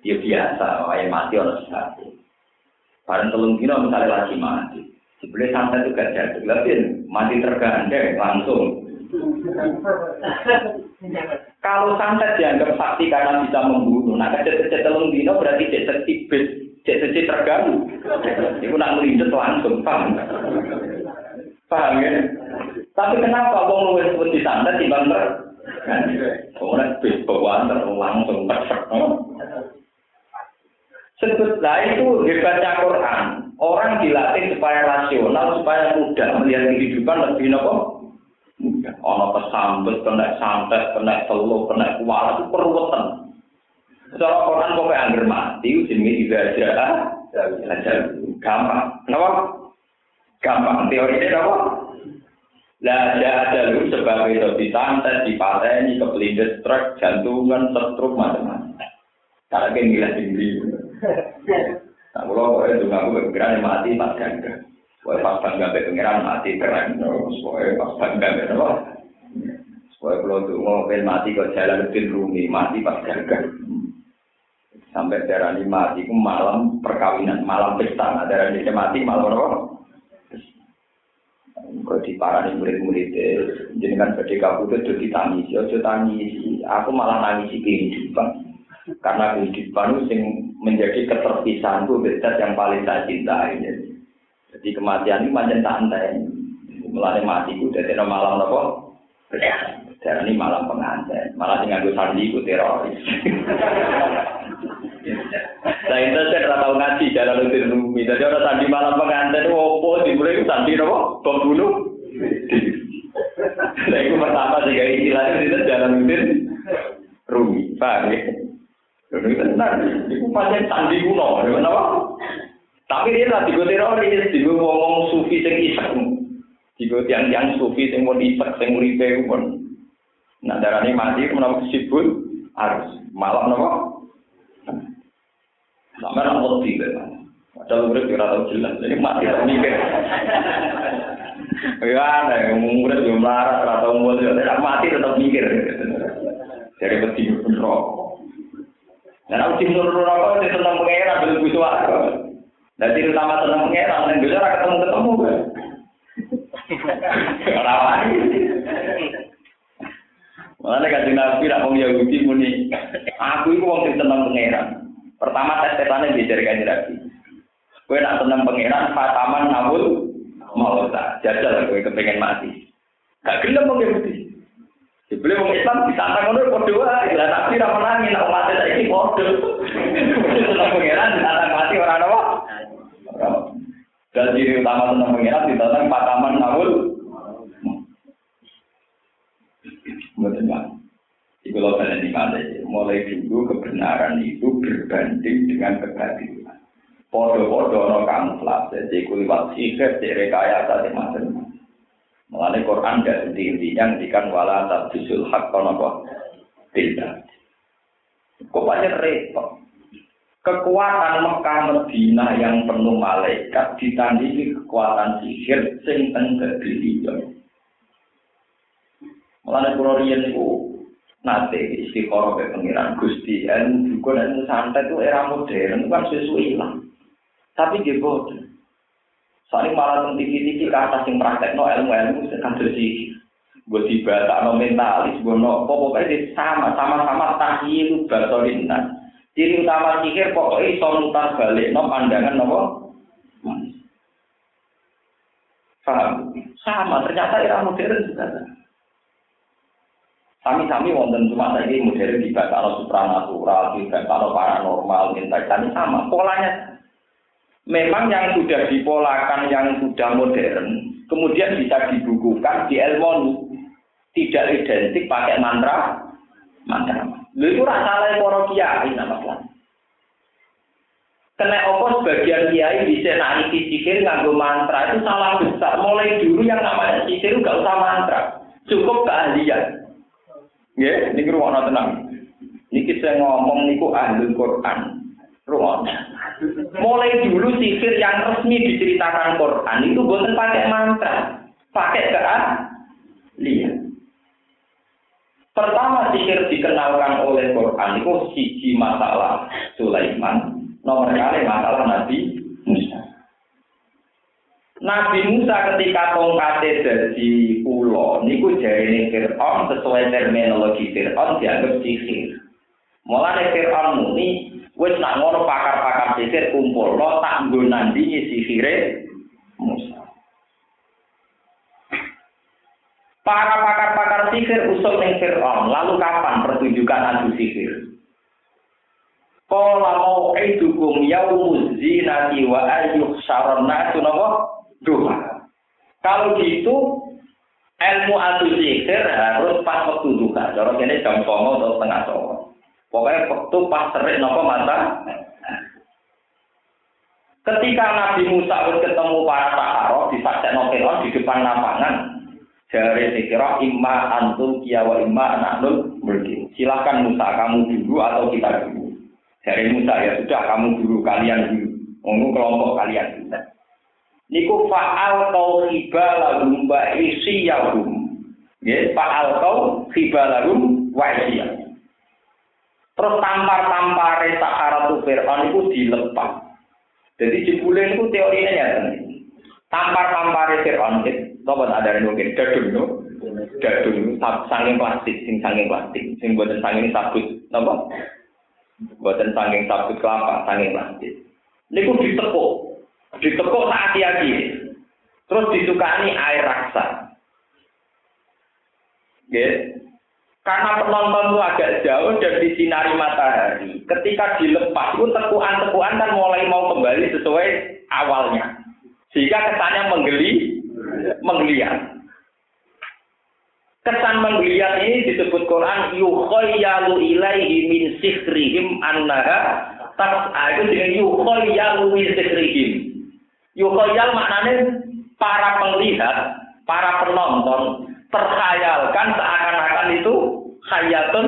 Ya biasa, wae mati ora sebab. Bareng telung dino misalnya lagi mati. Sebenarnya santet itu gak jadi, tapi mati tergandeng langsung. Kalau santet dianggap sakti karena bisa membunuh, nah kecil-kecil telung dino berarti cek tertibet, cek cek terganggu. Itu nak melindet langsung, paham? Paham ya? Tapi kenapa wong luwes pun disantet di banter? Orang bis bawaan langsung perfect. Sebutlah itu hebatnya Quran. Orang dilatih supaya rasional, supaya mudah melihat kehidupan lebih nopo. Ono kesambet, kena santet, kena telu, kena kuala itu perweten. Secara Quran kok angger mati, jenenge dibaca, aja gampang. Kenapa? Gampang teori ini apa? Lah ada lu sebab itu disantet, dipateni, kepelindes truk, jantungan, setruk, macam-macam. Karena kan gila. <laughs> Nah, kalau gue itu ngaku kepikiran mati pas ganda. Gue pas bangga pengiran mati keren. Gue pas bangga apa? Gue kalau tuh mau mati kok jalan lebih rumi, mati pas ganda. Sampai darah ini mati, itu malam perkawinan, malam pesta. Nah, darah ini mati malam apa? Kau di parani murid-murid jenengan badhe kabudut do ditangisi, aja tangisi. Aku malah nangisi kehidupan. Karena kehidupan itu yang menjadi keterpisahan itu beda yang paling saya cintai. Jadi kematian ini macam santai. Mulai mati itu dari malam apa? Dan ini malam pengantin. Malah dengan gue sandi itu teroris. Nah itu saya tahu ngaji jalan lebih rumi. Jadi orang sandi malam pengantin itu opo dimulai sandi apa? Pembunuh. Nah itu pertama sih kayak istilahnya itu jalan lebih rumi. Ya? Benar. Itu pasien sandi kuno. Kenapa? Tapi dia lah tiga teroris, tiga ngomong sufi sing isek. Tiga tiang-tiang sufi sing mau isek, sing uripe pun. Nah darah ini mati, menapa sibuk harus malam nopo. Sampai nak mati kan. Padahal murid kira tahu jelas, jadi mati tak mikir. Ya yang murid belum larat, atau murid tidak mati tetap mikir. Dari peti rokok. Dan aku tim suruh rokok itu tentang pengeran belum butuh aku. Dan tidak utama tentang pengeran dan bisa ketemu ketemu kan. Rawan. Malah kan nabi nak mau Yahudi muni, aku itu wong sing tenang pangeran. Pertama tes tesane diajar kan nabi. Kowe nak tenang pangeran, fataman nawul mau tak jajal kowe kepengen mati. Gak gelem wong Yahudi. Dibeli wong Islam ditantang ngono padha wae. Lah nabi ra menangi nek umat saiki padha. Seneng pangeran ditantang mati ora apa. Dan ciri utama seneng pangeran ditantang pataman nawul. Mboten Pak. Iku lho kalian di mulai dulu kebenaran itu berbanding dengan kebatilan. Podo-podo no kamuflase, jadi kuliwat sihir, jadi rekayasa, di macam Mengenai Quran gak inti-intinya ngendikan wala tabdisul hak kono kok tidak. Kok banyak repot. Kekuatan Mekah Medina yang penuh malaikat ditandingi kekuatan sihir sing teng kebilion. Mengenai pulau riyen itu nate istiqoroh ke pengiran Gusti dan juga dan santai itu era modern kan sesuai hilang. Tapi dia bodoh. Soalnya malah tentang tiki-tiki ke atas yang praktek no ilmu-ilmu kan bersih. Gue tiba tak no mentalis, gue no pokoknya sama sama-sama tahilu batolina. Ciri utama sihir pokoknya iso nutar balik no pandangan no? Sama, ternyata era modern juga. Sami-sami wonten cuma saiki modern di kalau supranatural, di kalau paranormal, tadi sama polanya. Memang yang sudah dipolakan, yang sudah modern, kemudian bisa dibukukan di tidak identik pakai mantra, mantra. Lu itu rasa lain para kiai nama masalah. Kena opo sebagian kiai bisa nanti sihir nganggo mantra itu salah besar. Mulai dulu yang namanya sihir nggak usah mantra, cukup keahlian. Ya, ini ruang tenang. Niki saya ngomong niku ahli Quran. Ruang. Mulai dulu sihir yang resmi diceritakan Quran itu bukan pakai mantra, pakai keahlian. Pertama sihir dikenalkan oleh Quran itu siji masalah Sulaiman, nomor kali masalah Nabi Musa. Nabi Musa ketika tongkatnya dari pulau, niku ini Fir'aun sesuai terminologi Fir'aun dianggap sihir. Mulai Fir'aun muni, wis nak ngono pakar-pakar sihir kumpul, lo tak nggo nandingi sihire Musa. Para pakar-pakar sihir usul ning Fir'aun, lalu kapan pertunjukan adu sihir? Kala mau idukum yaumuz zinati wa ayyuh syarana napa? duha. Kalau gitu ilmu adu sihir harus pas waktu duha. Cara ini jam songo atau setengah songo. Pokoknya waktu pas terik nopo mata. Ketika Nabi Musa ketemu para sahara di Saksen Novelon di depan lapangan, dari dikira imma antum kiawa imma anaknul mulki. Silahkan Musa kamu dulu atau kita dulu. Dari Musa ya sudah kamu dulu kalian dulu. Ungu kelompok kalian dulu niku fa'al kau riba lahum wa isiyahum. Ya, fa'al kau riba lahum wa isiyahum. Terus tampar-tampare Saharatu Fir'aun itu dilepas. Jadi jebule itu teorinya ya Tampar-tampare Fir'aun itu, apa ada yang mungkin dadung no? Dadung sanging plastik, sing sanging plastik, sing buatan sanging sabut, apa? Buatan sanging sabut kelapa, sanging plastik. Niku ditepuk, Ditekuk hati-hati. Terus disukani air raksa. Ya. Karena penonton itu agak jauh dan disinari matahari. Ketika dilepas itu tekuan-tekuan kan mulai mau kembali sesuai awalnya. Sehingga kesannya menggeli, menggeliat. Kesan menggeliat ini disebut Quran yukhayyalu ilaihi min sihrihim annaha tas'a itu dengan yukhayyalu min sihrihim. Yukoyal maknanya para penglihat, para penonton terkhayalkan seakan-akan itu khayatun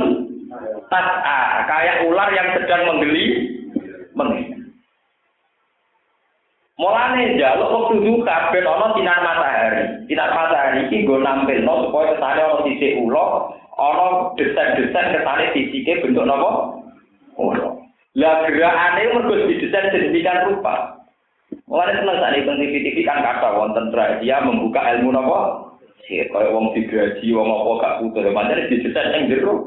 tas'a, kayak ular yang sedang menggeli, menggeli. Mulane jaluk waktu duka ben ana sinar matahari. Sinar matahari iki nggo nampilno supaya kesane ana sisik ula, ana desain-desain kesane sisike bentuk napa? Ula. Lah gerakane mergo didesain sedemikian rupa. Mulane seneng sak ning TV-TV kan kata wonten dia membuka ilmu napa? Sih kaya wong digaji wong apa gak putus. Pancen didesain ning jero.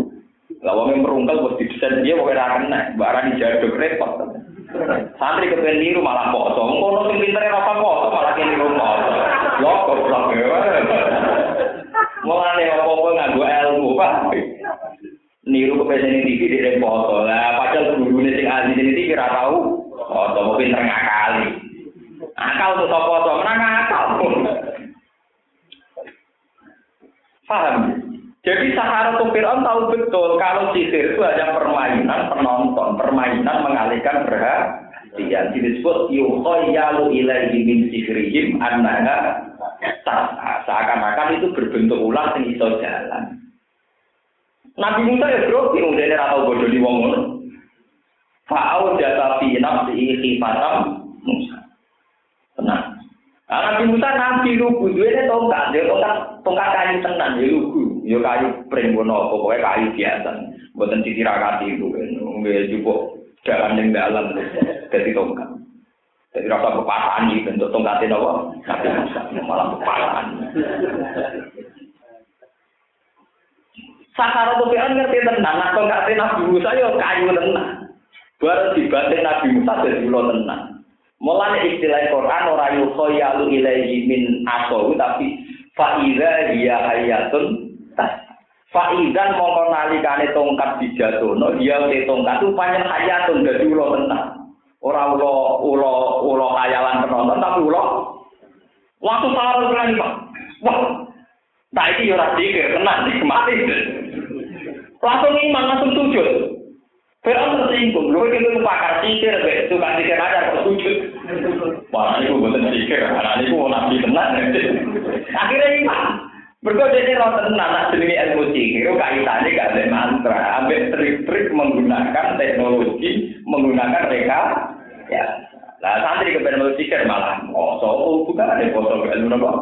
Lah wong merungkel bos didesain dia kok ora kena, barang jaduk repot. Santri kepen niru malah poso. Ngono sing pintere ora poso malah niru poso. Lho goblok ya. Mulane apa-apa nganggo ilmu, Pak. Niru kepen TV di poso. Lah padahal gurune sing ahli ini TV ora tau. Oh, mau pinter ngakali. Akal tuh sopo to, menang akal. Paham? Jadi Sahara Fir'aun tahu betul kalau sihir itu hanya permainan penonton, permainan mengalihkan perhatian. Disebut yukhayyalu ilaihi min sihrihim annaha seakan-akan itu berbentuk ulang sing iso jalan. Nabi Musa ya bro, yang udah atau bodoh di wong. Fa'au jasa fi nafsi Musa. Tenang. Nah, Nabi Musa nabi lugu, dia tongkat, dia tongkat, tongkat kayu tenan ya lugu. Ya kayu pring ngono apa pokoke kayu biasa. Mboten ditirakati ibu nggih jupo dalan ning dalan dadi tongkat. Dadi rasa kepasan iki bentuk tongkat napa? Tapi malah kepasan Sahara tuh kan ngerti tenang, atau nggak tenang dulu saya kayu tenang. Baru dibantu Nabi Musa dadi dulu tenang. Mulai istilah Quran ora Yusoyalu ilaihi min asohu tapi fa idza hiya hayatun Faizan mongko nalikane tongkat dijatuhno dia te tongkat itu panjang hayatun dadi ulo tenang. Ora ulo ulo ulo khayalan penonton tapi ulo waktu salah lagi Pak. Wah. Nah iki ora dikir tenang mati. Langsung iman langsung sujud. Fir'aun tersinggung, lu itu pakar sikir, suka sikir aja kok sujud. Wah, ini gue bener sikir, karena ini gue nabi tenang. Akhirnya iman. Mergo dene ora tenan nak jenenge ilmu sihir kaitane gak ada mantra, ambek trik-trik menggunakan teknologi, menggunakan reka. Ya. Lah santri kepen mau sihir malah oh so bukan ada foto ilmu nopo.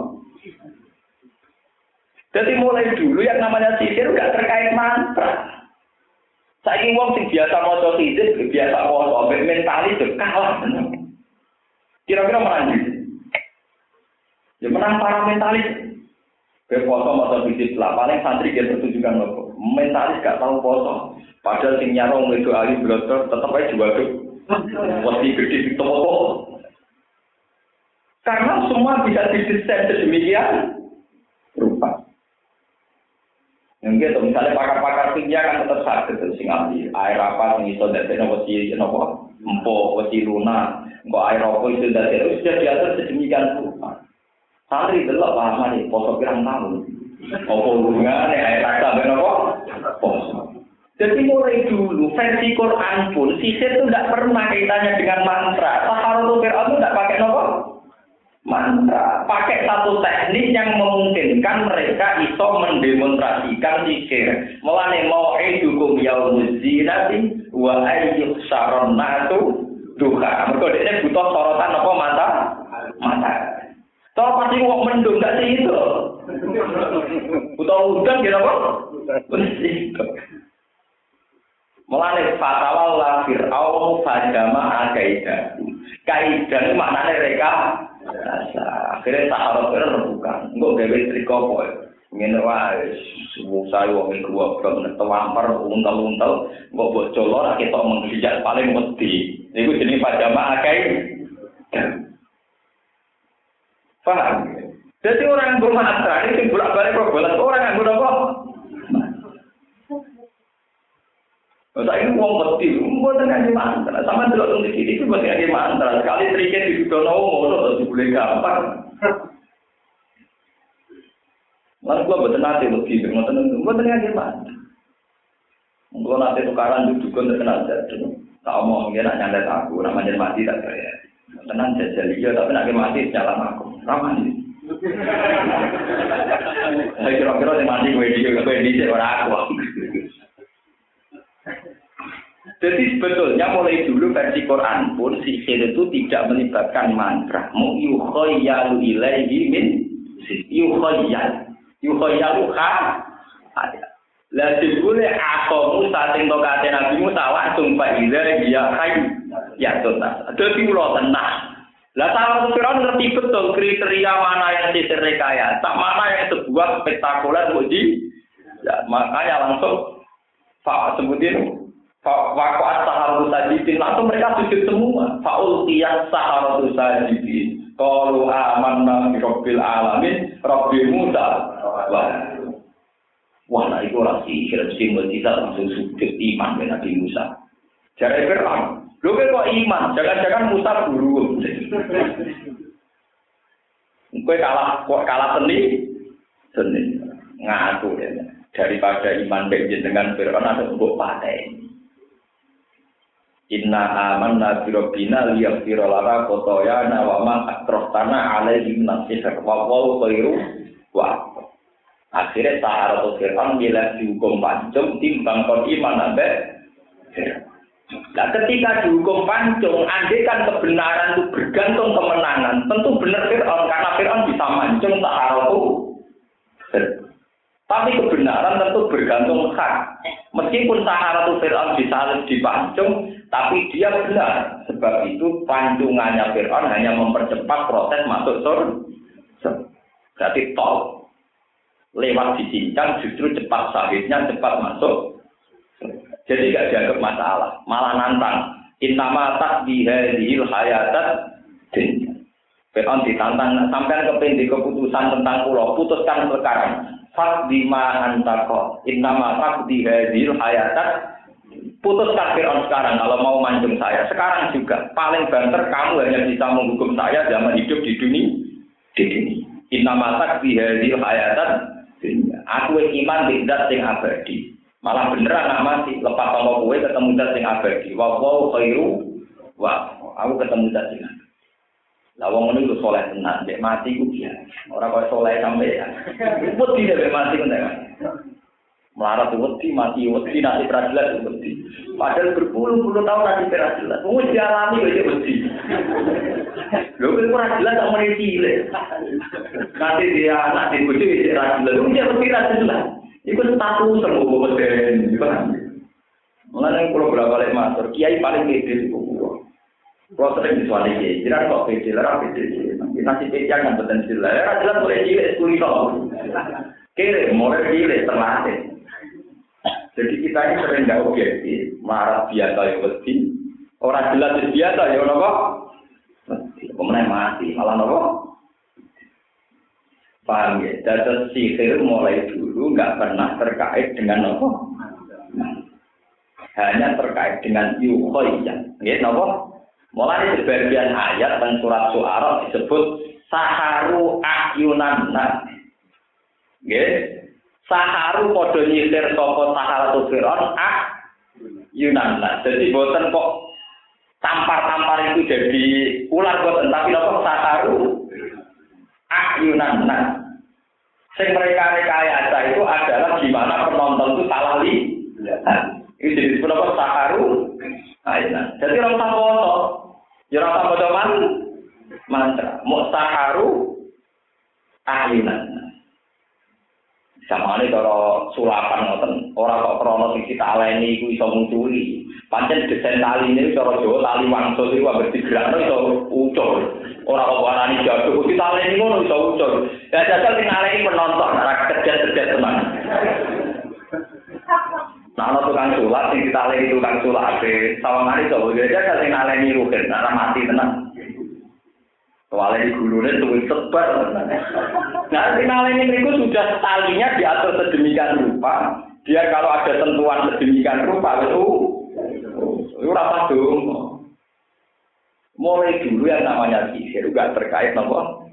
Jadi mulai dulu yang namanya sihir gak terkait mantra. Saya wong sing biasa maca sihir, biasa maca ambek mentalis kalah. Kira-kira menang. Ya menang para mentalis. Poso masa bisnis lah, paling santri dia pertunjukan nopo. Mentalis gak tahu poso. Padahal sing nyarong itu ahli blotor tetap aja juga tuh. Wasi gede di toko. Karena semua bisa didesain sedemikian rupa. Yang gitu, misalnya pakar-pakar kimia kan tetap sakit terus sing ahli. Air apa sing iso dari nopo si nopo empo, wasi luna, kok air apa itu dari itu sudah diatur sedemikian rupa. Santri delok paham nih, poso pirang tahun. Apa hubungannya ayat rasa ben apa? Poso. Jadi mulai dulu versi Quran pun sisir itu tidak pernah kaitannya dengan mantra. Taharul Fir'aun itu tidak pakai nopo mantra, pakai satu teknik yang memungkinkan mereka iso mendemonstrasikan sihir. Mulane mau edukum yaumuz zinati wa ayyuh saron natu duha. Mereka ini butuh sorotan apa mata? Mata. Tahu pasti wong mendung gak sih itu. Utawa udan kira apa? Mulane fatawalla fir'aun fadama akaida. Kaida maknane reka rasa. Akhire sahara pira rebuka. Engko gawe triko poe. Ngene wae susu wong iku apa nek tawamper untel-untel mbok bocol ora ketok mengkijak paling mesti. Niku jenenge fadama akaida. Paham? Jadi orang yang bermanfaat ini bolak-balik problem. Orang yang bermanfaat Masa ini uang peti, buat ngaji mantra. Sama dulu tuh di sini buat ngaji mantra. Sekali triknya di Sudono, mau tuh boleh gampang. Lalu gua buat nanti lebih, mau tenang, buat ngaji mantra. Gua nanti tukaran duduk untuk kenal jadi. Tak omong, dia nak nyandet aku, namanya mati tak kaya. Tenang jajal iya, tapi nak mati jalan aku. Ramah <laughs> ini. Saya kira-kira yang mati gue di gue di orang aku. Jadi sebetulnya mulai dulu versi Quran pun sihir itu tidak melibatkan mantra. Mu yukhayyalu ilaihi min yukhayyal. Yukhayyalu kha ada. Lah aku Musa sing tokate Nabi Musa langsung Iza dia kai ya tuntas. Dadi kula tenang. Lah salah Firaun ngerti betul kriteria mana yang sisir rekayasa, mana yang sebuah spektakuler uji. Ya, makanya langsung Pak sebutin Wakuat saharatu sajidin langsung mereka sujud semua. Faul tias saharatu sajidin. Kalau aman bi rabbil alamin, rabbi Musa. Wah, nah itu orang sihir simbol kita langsung sujud iman dengan Nabi Musa. Jadi Fir'aun, Lu kan kok iman, jangan-jangan Musa guru. Kue kalah, kok kalah seni, seni ngaku ya. Daripada iman dengan Fir'aun ada untuk paten. Inna aman nabi robbina liyak firolana kotoya nawama akrohtana alaihi nasihar wawaw khairu wa Akhirnya Sahara Fir'aun bila dihukum pancung timbang kon iman Fir'aun. Nah, ketika dihukum pancung, andai kan kebenaran itu bergantung kemenangan, tentu benar Fir'aun, karena Fir'aun bisa mancung itu. Tapi kebenaran tentu bergantung hak. Meskipun itu Fir'aun bisa dipancung, tapi dia benar. Sebab itu pancungannya Fir'aun hanya mempercepat proses masuk surga. Berarti tol. Lewat dicincang justru cepat sahihnya, cepat masuk jadi gak dianggap masalah, malah nantang. Intama tak dihadihil hayatat. Fir'aun ditantang sampai kepenting keputusan tentang pulau, putuskan sekarang. Fak bima antako, innama fak di hadir hayatan. Putuskan Fir'aun sekarang kalau mau mancung saya. Sekarang juga paling banter kamu hanya bisa menghukum saya zaman hidup di dunia. Di dunia. Innama fak di hadir hayatan. Aku iman di zat sing abadi. Malah beneran nak mati. Lepas sama kue ketemu zat sing abadi. Wa wa khairu. Wah, aku ketemu zat sing abadi. Lah wong ngene iku saleh mati ku biasa. Ora kok saleh sampe ya. Wedi nek mati nek. Melarat wedi mati wedi nanti peradilan wedi. Padahal berpuluh-puluh tahun nanti peradilan. Wong dialami kok wedi. Lho kok peradilan tak muni cilik. Nanti dia anak di bojo wis peradilan. Wong dia wedi peradilan. Iku status semua boten. Mulane kalau berapa kali masuk, kiai paling gede itu kalau sering disuali kiai, jiran kok pede, lara pede. Kita si pede kan potensi lah. Jelas mulai cilik sepuluh tahun. Kiri, mulai cilik terlatih. Jadi kita ini sering nggak objektif, marah biasa ya mesti. Orang jelas biasa ya nopo. Kemudian mati, malah nopo. Paham ya? Jadi sihir mulai dulu nggak pernah terkait dengan nopo. Hanya terkait dengan yuhoyah. Ya, nopo? Mulai sebagian ayat dan surat suara disebut saharu akyunan. Nggih. Saharu padha nyisir saka saharatu firon ah yunan Jadi boten kok tampar-tampar itu jadi ular boten tapi nopo saharu ah yunan Sing mereka rekayasa itu adalah gimana penonton itu salah lihat. Ini jadi apa saharu Aina. Jadi orang foto. Ya orang foto man mantra. Mustaharu ahlinan. Sama ini kalau sulapan ngoten, orang kok krono sing kita aleni iku iso munculi. Pancen desain tali ini cara Jawa tali wangsul iku ambek digerakno iso ucul. Ora kok warani jatuh, kita aleni ngono iso ucul. Ya jajal sing aleni penonton, ora kerja-kerja teman. Nah, ana tukang sulap sing ditaleni tukang sulap ape, sawangane coba aja sing naleni rugen, ana mati tenan. Soalnya di gulune tuh sebar. Nah, sing naleni niku sudah talinya diatur sedemikian rupa, dia kalau ada sentuhan sedemikian rupa itu itu ora dong. Mulai dulu yang namanya sihir juga terkait nopo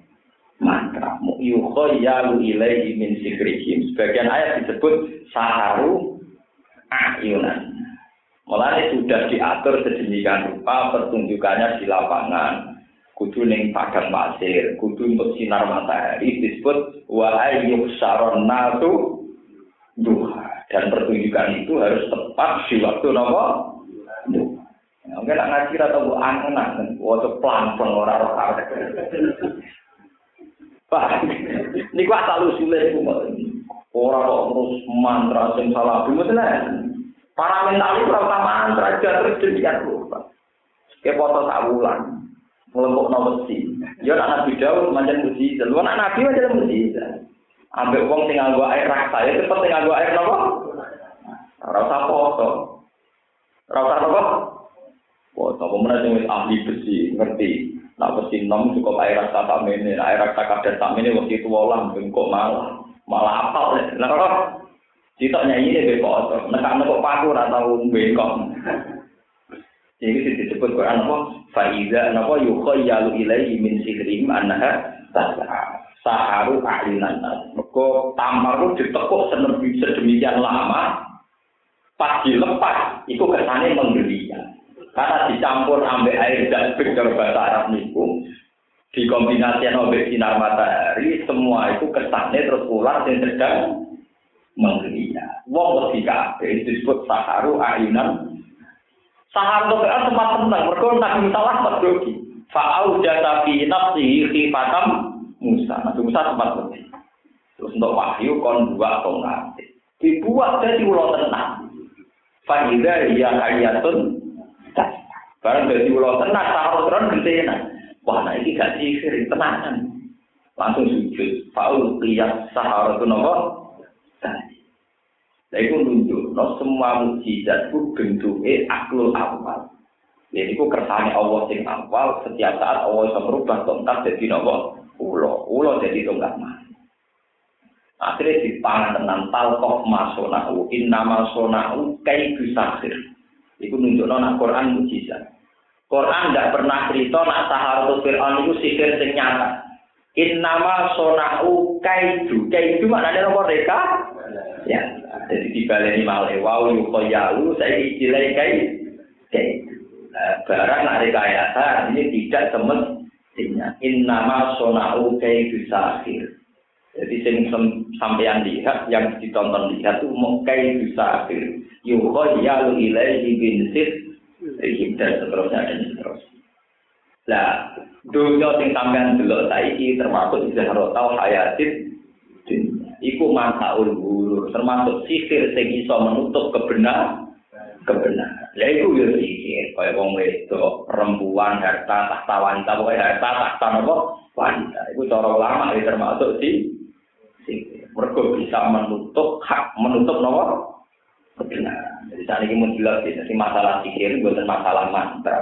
mantra yukhayyalu ilaihi min sikrihim. Sebagian ayat disebut saharu ayunan. Mulai sudah diatur sedemikian rupa pertunjukannya di lapangan. Kudu ning padang pasir, kudu untuk sinar matahari disebut wa saron natu duha. Dan pertunjukan itu harus tepat di waktu nopo duha. Mungkin nak ngaji atau bu anak waktu pelan pelan orang orang Pak, ini kok asal usulnya Orang kok terus mantra sing salah bumi Para mental itu rasa mantra aja terus demikian lupa. Kayak foto tak bulan. Melempuk nomor si. Ya anak Nabi Daud macam mujizat. Lu anak Nabi macam mujizat. Ambil uang tinggal gua air rasa ya cepet tinggal gua air nopo. Rasa foto. Rasa apa? Foto. Kemudian yang ahli besi ngerti. Nah besi nom cukup air rasa tak ini. Air rasa kadar tak ini waktu itu walang bengkok malah malah ya. Nah, kita nyanyi ini bengkok, nekak nekok paku atau bengkok. Ini disebut Quran apa? Faiza napa yukhayyalu ilaihi min sihrim annaha tas'a. Saharu ahlinan. Mergo tampar itu ditekuk sedemikian lama pas dilepas itu kesannya menggeliat. Karena dicampur ambek air dan cara bahasa Arab niku dikombinasikan oleh sinar matahari, semua itu kesannya terus ular yang sedang menggeliat. Wong lebih disebut saharu ayunan. Sahar itu kan sempat tenang, mereka nabi salah terdoki. Fa'au jata fi nafsihi khifatam Musa. Nabi Musa sempat lebih. Terus untuk wahyu kon dua kong nanti. Dibuat jadi ulo tenang. Fa'idha ya ayatun. Barang dari ulo tenang, sahur terus gede Wah, nah ini gak sihir, tenanan. Langsung sujud. Faul lihat sahara itu nopo. Nah, itu nunjuk. No, semua mujizat itu bentuknya aklul awal. Jadi ku kersane Allah sing awal setiap saat Allah bisa merubah tongkat jadi nopo ulo, ulo jadi tongkat mah. Akhirnya dipangan tenan talkoh masonau, inna masonau kai bisahir. Iku nunjuk nona Quran mujizat. Quran tidak pernah cerita nak Saharatu Fir'aun itu sihir sing nyata. Innama sonau kaidu. Kaidu maknanya nomor mereka? Ya, jadi dibaleni malih wau yukoyalu saya istilahnya kaidu. Kaidu. Nah, barang nak rekayasa ini tidak semestinya. Innama sonau kaidu sahir. Jadi sing sampeyan lihat, yang ditonton lihat itu mau kayak bisa akhir. Yuho ya lu ilaihi bin dan seterusnya dan seterusnya. Nah, dunia sing sampeyan delok saiki termasuk Zahra tau hayatin iku manfaul guru termasuk sihir sing iso menutup kebenaran kebenaran. Lah iku yo sihir kaya wong perempuan, harta, tahta wanita, pokoke harta, tahta napa wanita. Iku cara ulama termasuk sih mergo bisa menutup hak menutup nomor kebenaran. Jadi saat ini mau jelas jadi masalah sihir bukan masalah mantra,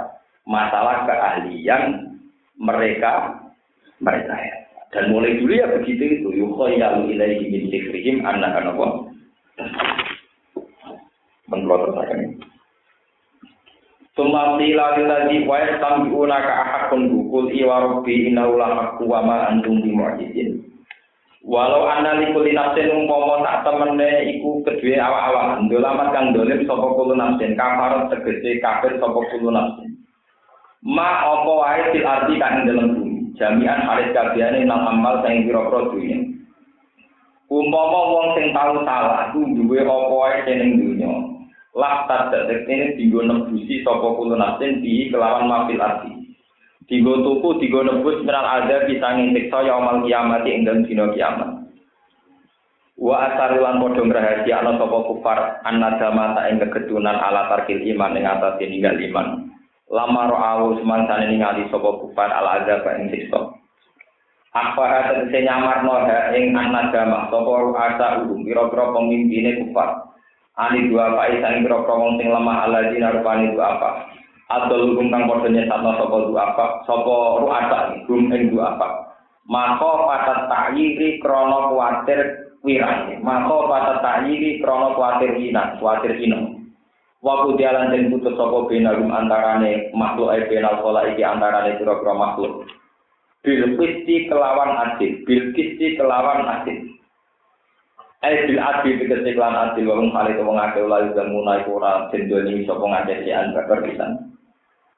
masalah keahlian mereka mereka ya. Dan mulai dulu ya begitu itu yukhayalu ilaihi min sihrihim anak apa? Menurut saya ini. Tumati lagi lagi wa yastabi'una ka ahakun bukul iwa rabbi innahu la haqqu wa ma antum bimu'jizin. Walau anda likuli nafsin umpama tak temene iku kedua awak-awak ndolamat kang dolim sapa kulo nafsin kafarat tegese kafir sapa kulo nafsin. Ma apa wae fil arti kang dalam bumi jami'an halis kabehane nang amal sing pira-pira dunya. Umpama wong sing tau salah ku duwe apa wae ning dunya. Lah tak ini dienggo nembusi sapa kulo nafsin di kelawan mafil arti. Digo tuku, digo nebus miral ada bisa ngintiksa ya amal kiamat ing dalam dino kiamat. Wa asarulan padha ngrahasiakno sapa kufar annadama ta ing kegedunan ala tarkil iman ing atas ninggal iman. Lama ro'awu semansane ningali sapa kufar ala azab ing siksa. Apa tegese nyamarno ha ing annadama sapa asa ulum pira-pira pemimpine kufar. Ani dua pak isang pira-pira sing lemah ala dina rupane dua apa. atau hukum kang padha nyesatno sapa du apa sapa ru'asa hukum ing du apa maka patat ta'yiri krana kuwatir wirane maka patat ta'yiri krana kuwatir ina kuwatir ina Waktu jalan dan putus sopo binalum antarane makhluk ay binal kola iki antarane pura-pura makhluk. Bil kisti kelawan adil, bil kisti kelawan adil. Ay bil adil dikasih kelawan adil, wong kali wong akeh ulah dan munai ora jendoni sopo ngakeh si antar pisan.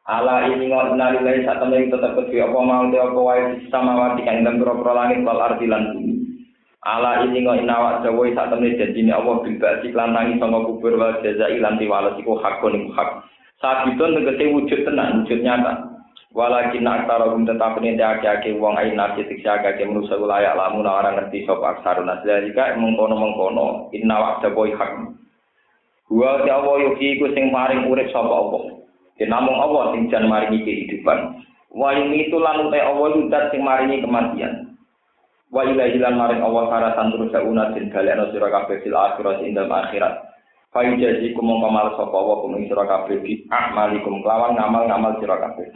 Ala ini ngot nalilai saat temen tetap kedua apa mau dia apa wae sama wati kang dan pro langit wal ardi lan bumi. Ala ini ngot inawak jawa saat temen janji ini Allah bilba si kelantangi sama kubur wal jaza ilan tiwalas iku hakun iku hak. Saat itu negesi wujud tenang, wujud nyata. Walakin aksara gum tetap ini dia aki wong ain nasi tiksa kaki menusa wilayah lamun orang ngerti sop aksarun asli jika mengkono mengkono inawak jawa hak. Gua ya Allah yuki ku sing paring urip sapa Allah. Ya namung Allah sing jan maringi kehidupan. Wa itu lan Allah yudat sing maringi kematian. Wa ilahi lan maring Allah karatan terus sauna den galekno sira kabeh fil akhirat ing dalem akhirat. Fa yujazikum mongko mal sapa wa kum sira kabeh bi amalikum kelawan ngamal-ngamal sira kabeh.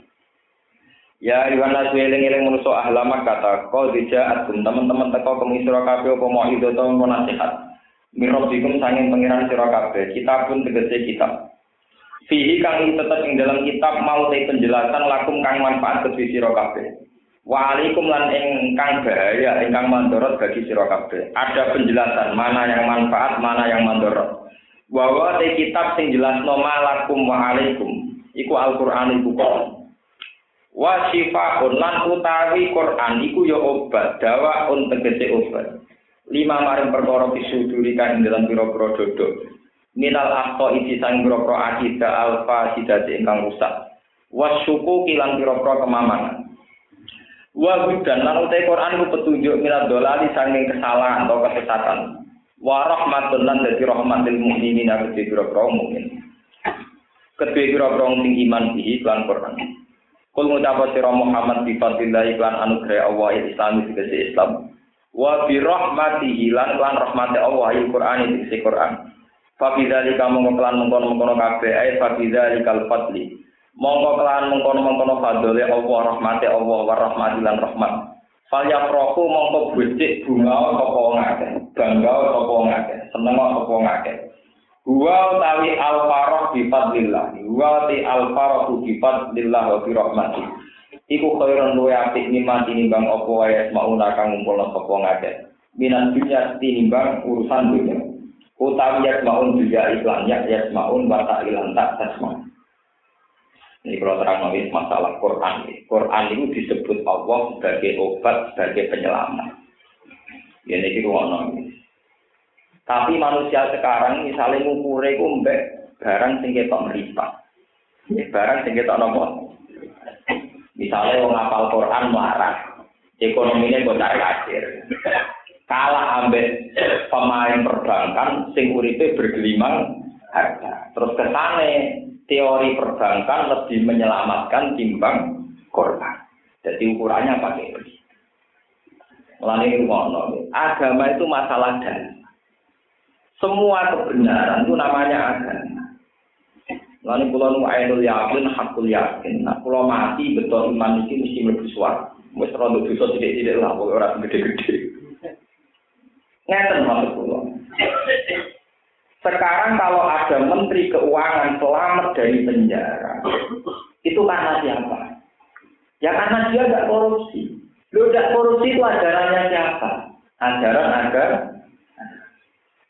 Ya Iwan eling eling manusa ahlamak kata kau dijak teman-teman teko kemi sira kabeh apa mau itu tau nasihat. Mirobikum sanging pengiran sira kabeh. Kita pun tegese kitab. Fihi kang tetap ing dalam kitab mau te penjelasan lakum kang manfaat kedhi sira kabeh. Wa alaikum lan ingkang bahaya ingkang mandorot bagi sira. Ada penjelasan mana yang manfaat, mana yang mandorot. Wa wa te kitab sing jelasno malakum wa alaikum. Iku Al-Qur'an iku kok. Wa syifaun lan utawi Quran iku ya obat, dawa tegese obat. Lima maring perkara pisuduri kan dalam pira-pira dodok minal akto isi sang biro akida alfa sidati ingkang rusak wasyuku kilang biro-biro kemamangan wa dan lan utai Quran ku petunjuk minal dolali sanging kesalahan atau kesesatan. Wa rahmatun lan dadi rahmatil mukminin aku biro-biro mukmin. Kedua biro-biro sing iman bihi lan Quran. Kul ngucapa sira Muhammad bi fadlillah iklan anugerah Allah Islam dikasih Islam. Wa bi rahmatihi lan lan rahmati Allah Al-Qur'an dikasih Quran. Fabidali kamu ngeklan mengkono mengkono kafe, ay fabidali kal fadli. Mongko kelan mengkono-mengkono fadole Allah rahmate Allah wa rahmatilan rahmat. Fal yafrahu mongko becik bunga sapa ngakeh, bangga sapa ngakeh, seneng sapa ngakeh. Huwa utawi al-farah bi fadlillah. Huwa ti al-farah bi fadlillah wa bi rahmatih. Iku khairun luwe apik mimma tinimbang apa wae mauna kang ngumpulna sapa ngakeh. Minan dunya tinimbang urusan dunya. Utawi yasmaun juga iklan ya yasmaun wa ta'ilan tak tasma. Ini kalau terang masalah Quran. Quran itu disebut Allah sebagai obat, sebagai penyelamat. Ya ini ruang Tapi manusia sekarang misalnya ngukure itu mbak barang sing ketok meripat. Barang sing ketok nopo. Misalnya orang ngapal Quran marah, ekonominya bocah kacir. Kalah ambek pemain perbankan sing uripe bergelimang harga. Terus kesane teori perbankan lebih menyelamatkan timbang korban. Jadi ukurannya pakai ini. Mulai ngono, agama itu masalah dan semua kebenaran itu namanya agama. Lalu pulau nu ainul yakin, hakul yakin. Nah, pulau mati betul iman itu mesti suar. Mesti rondo dosa tidak tidak lah, orang gede-gede. Ngeten maksud pulau. Sekarang kalau ada menteri keuangan selamat dari penjara, itu karena siapa? Ya karena dia tidak korupsi. Lu tidak korupsi itu ajarannya siapa? Ajaran agar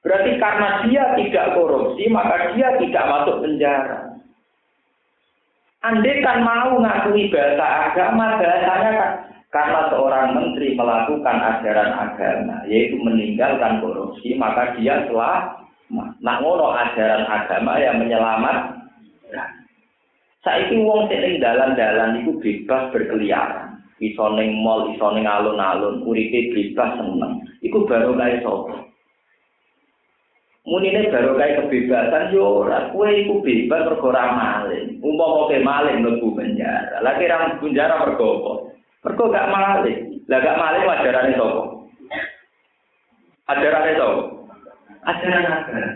Berarti karena dia tidak korupsi, maka dia tidak masuk penjara. Andai kan mau ngakui bahasa agama, bahasanya kan karena seorang menteri melakukan ajaran agama, yaitu meninggalkan korupsi, maka dia telah Nak ngono ajaran agama yang menyelamat. Saiki wong sing dalan-dalan iku bebas berkeliaran. Iso ning mall, iso ning alun-alun, uripe bebas seneng. Iku baru kae sapa? Munine baru kae kebebasan yo ora kowe iku bebas mergo ora maling. Umpama kowe maling mlebu penjara. Lah kira penjara mergo apa? Mergo gak maling. Lah gak maling ajarane sapa? Ajarane sapa? Ajaran agama.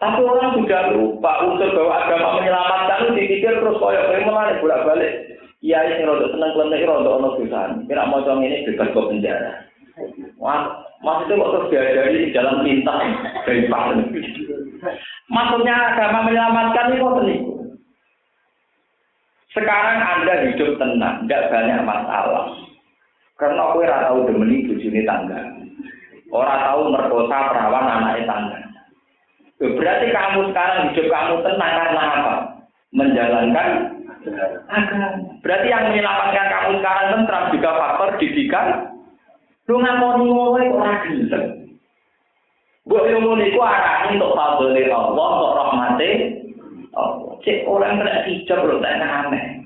Tapi orang sudah lupa unsur bahwa agama menyelamatkan dipikir terus koyok koyok melalui bolak balik. Iya ini rodo seneng klenek rodo ono dosan. Kira mau ini bebas ke penjara. Wah, maksudnya kok terus di jalan pintas dari Maksudnya agama menyelamatkan itu kok Sekarang Anda hidup tenang, tidak banyak masalah. Karena aku rata udah demeni bujuni tangga. Orang tahu merkosa perawan anak tangga. Berarti kamu sekarang hidup kamu tenang karena apa? Menjalankan agama. Berarti yang menyelamatkan kamu sekarang tentram juga faktor didikan. Lu ngomong ngomong orang gelem. Buat ilmu niku arah untuk fadli Allah, untuk rahmati Allah. Cek orang kena hijab loh, tak aneh.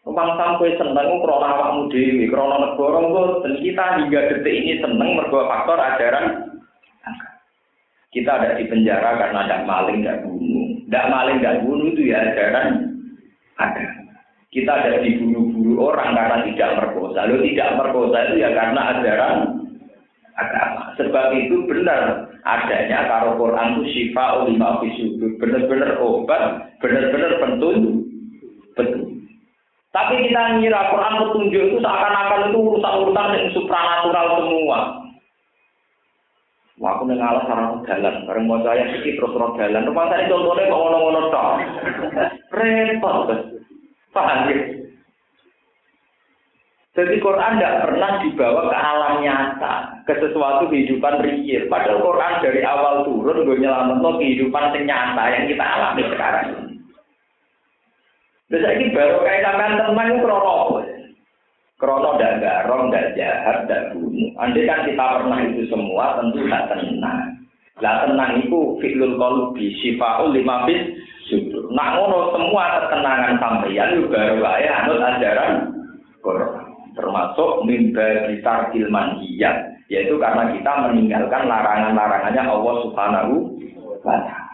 Wong sampai seneng krono awakmu dhewe, krono negara dan kita hingga detik ini seneng mergo faktor ajaran kita ada di penjara karena ada maling dan bunuh. Tidak maling dan bunuh itu ya ajaran ada. Kita ada dibunuh-bunuh orang karena tidak merkosa. Lalu tidak merkosa itu ya karena ajaran agama. Sebab itu benar adanya karo Quran itu ulima fisudur. Benar-benar obat, benar-benar pentun, betul. Tapi kita ngira Quran petunjuk itu seakan-akan itu urusan-urusan yang supranatural semua. Wah, aku ngalah sarang jalan, bareng mau saya sedikit terus terus jalan. Rumah saya contohnya kok ngono-ngono toh. Repot, paham ya? Jadi Quran tidak pernah dibawa ke alam nyata, ke sesuatu kehidupan real. Padahal Quran dari awal turun gue nyelamat kehidupan nyata yang kita alami sekarang. Terus ini baru kayak sampean teman itu krono? Krono dan garong, dan jahat, dan bunuh. Andai kan kita pernah itu semua, tentu tidak tenang. Lah tenang itu fi'lul qulubi, syifaul lima bis sudur. Nah ngono semua ketenangan sampeyan itu baru kaya anut ajaran. Termasuk mimba tarkil manhiyat. Yaitu karena kita meninggalkan larangan-larangannya Allah subhanahu wa ta'ala.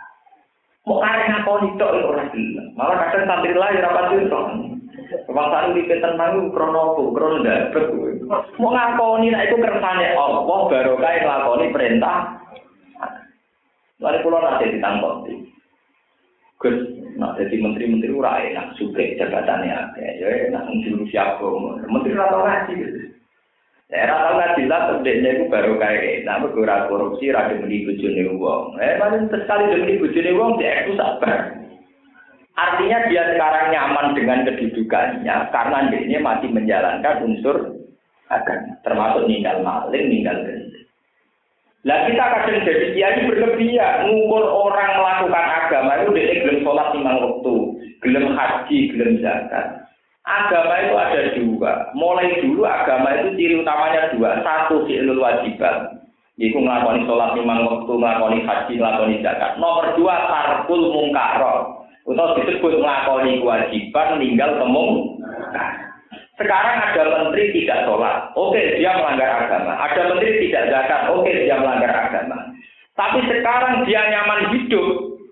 Kok karek ngakon itu itu orang gila. Malah kadang santri lain rapat itu. Kebangsaan di petenang krono aku, krono dapet. Mau ngakoni nek itu kersane Allah baru nglakoni perintah. Lalu pulau nanti ditangkap. Gus, nak jadi menteri-menteri urai, nak suke jabatannya. Ya, nak menteri-menteri siapa. Menteri rata-rata. Ya ora tau ngaji lah terdeknya itu baru kayak nah berkurang korupsi ra demi bojone wong. Eh paling sekali demi bojone wong dia itu sabar. Artinya dia sekarang nyaman dengan kedudukannya karena dia masih menjalankan unsur agama, termasuk ninggal maling, ninggal gendut. Lah kita kadang jadi kiai berlebihan ngukur orang melakukan agama itu dia gelem sholat lima waktu, gelem haji, gelem zakat. Agama itu ada dua. Mulai dulu agama itu ciri utamanya dua. Satu fi'lul wajibat. Iku ngelakoni sholat lima waktu, ngelakoni haji, ngelakoni zakat. Nomor dua tarkul mungkaro. Atau disebut ngelakoni kewajiban, ninggal temung. Sekarang ada menteri tidak sholat, oke dia melanggar agama. Ada menteri tidak zakat, oke dia melanggar agama. Tapi sekarang dia nyaman hidup,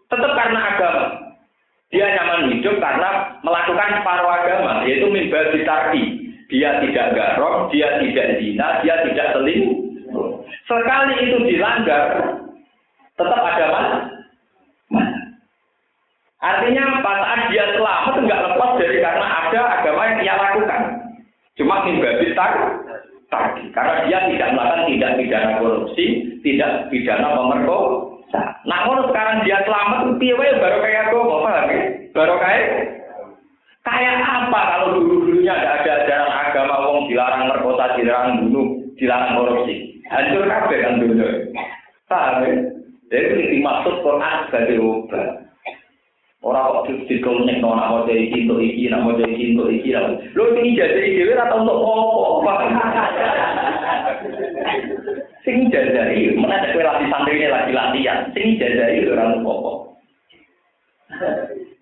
tetap karena agama. Dia nyaman hidup karena melakukan separuh agama, yaitu mimba ditarki. Dia tidak garong, dia tidak zina, dia tidak selingkuh. Sekali itu dilanggar, tetap ada mana? Artinya apa? Saat dia selamat enggak lepas dari karena ada agama yang dia lakukan. Cuma mimbabi tadi. Karena dia tidak melakukan tidak pidana korupsi, tidak pidana pemerkosa. Kalau sekarang dia selamat, piye baru kayak agama, paham ya? Baru kayak kayak apa kalau dulu-dulunya ada ada ajaran agama wong dilarang merkosa, dilarang bunuh, dilarang korupsi. Hancur kabeh kan dulu. Paham ya? Jadi dimaksud Quran sebagai obat. Orang kok dikomunik no nak mau jadi cinta iki, nak mau jadi cinta iki. Lo ini jadi dewi atau untuk apa? Sing jajari, mana ada kue latih santri ini lagi latihan. Sing jajari orang apa?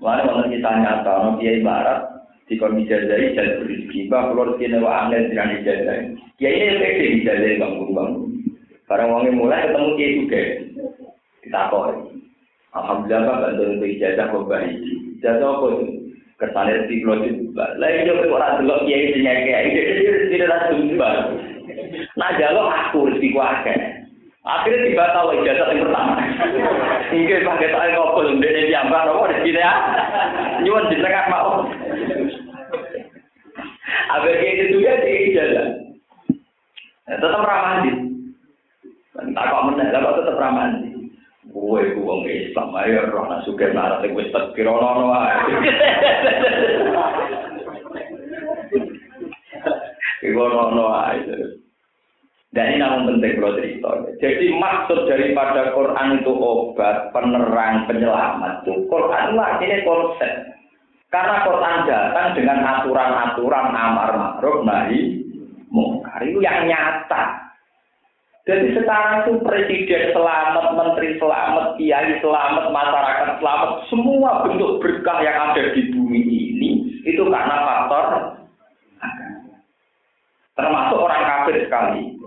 Mana kalau kita nyata, no kiai barat di kondisi jajari jadi berizki. Bah, kalau kita nawa angin dengan dijajari. Kiai ini pede dijajari bangun bangun. Barang wangi mulai ketemu kiai juga. Kita kok. Alhamdulillah Pak bantu untuk ijazah baik. Ijazah apa itu? Kesannya juga. Lain juga orang dulu kiai sini kiai. Jadi tidak ada juga. Rezeki kuaga. Akhirnya tiba tahu ijazah yang pertama. Mungkin pakai tangan kopel, dia diambil, apa di sini ya? Nyuwun di tengah mau. Kayak gitu ya di ijazah. Tetap ramah Tak kok menang, kok tetap ramah Kowe ku wong Islam ayo roh nak suge marah wis tekir ono wae. Iku ono. Dan ini namun penting kalau cerita. Jadi maksud daripada Quran itu obat, penerang, penyelamat itu. Quran lah ini konsep. Karena Quran datang dengan aturan-aturan amar ma'ruf nahi mungkar itu yang nyata. Jadi sekarang itu presiden selamat, menteri selamat, kiai selamat, masyarakat selamat, semua bentuk berkah yang ada di bumi ini itu karena faktor Termasuk orang kafir sekali.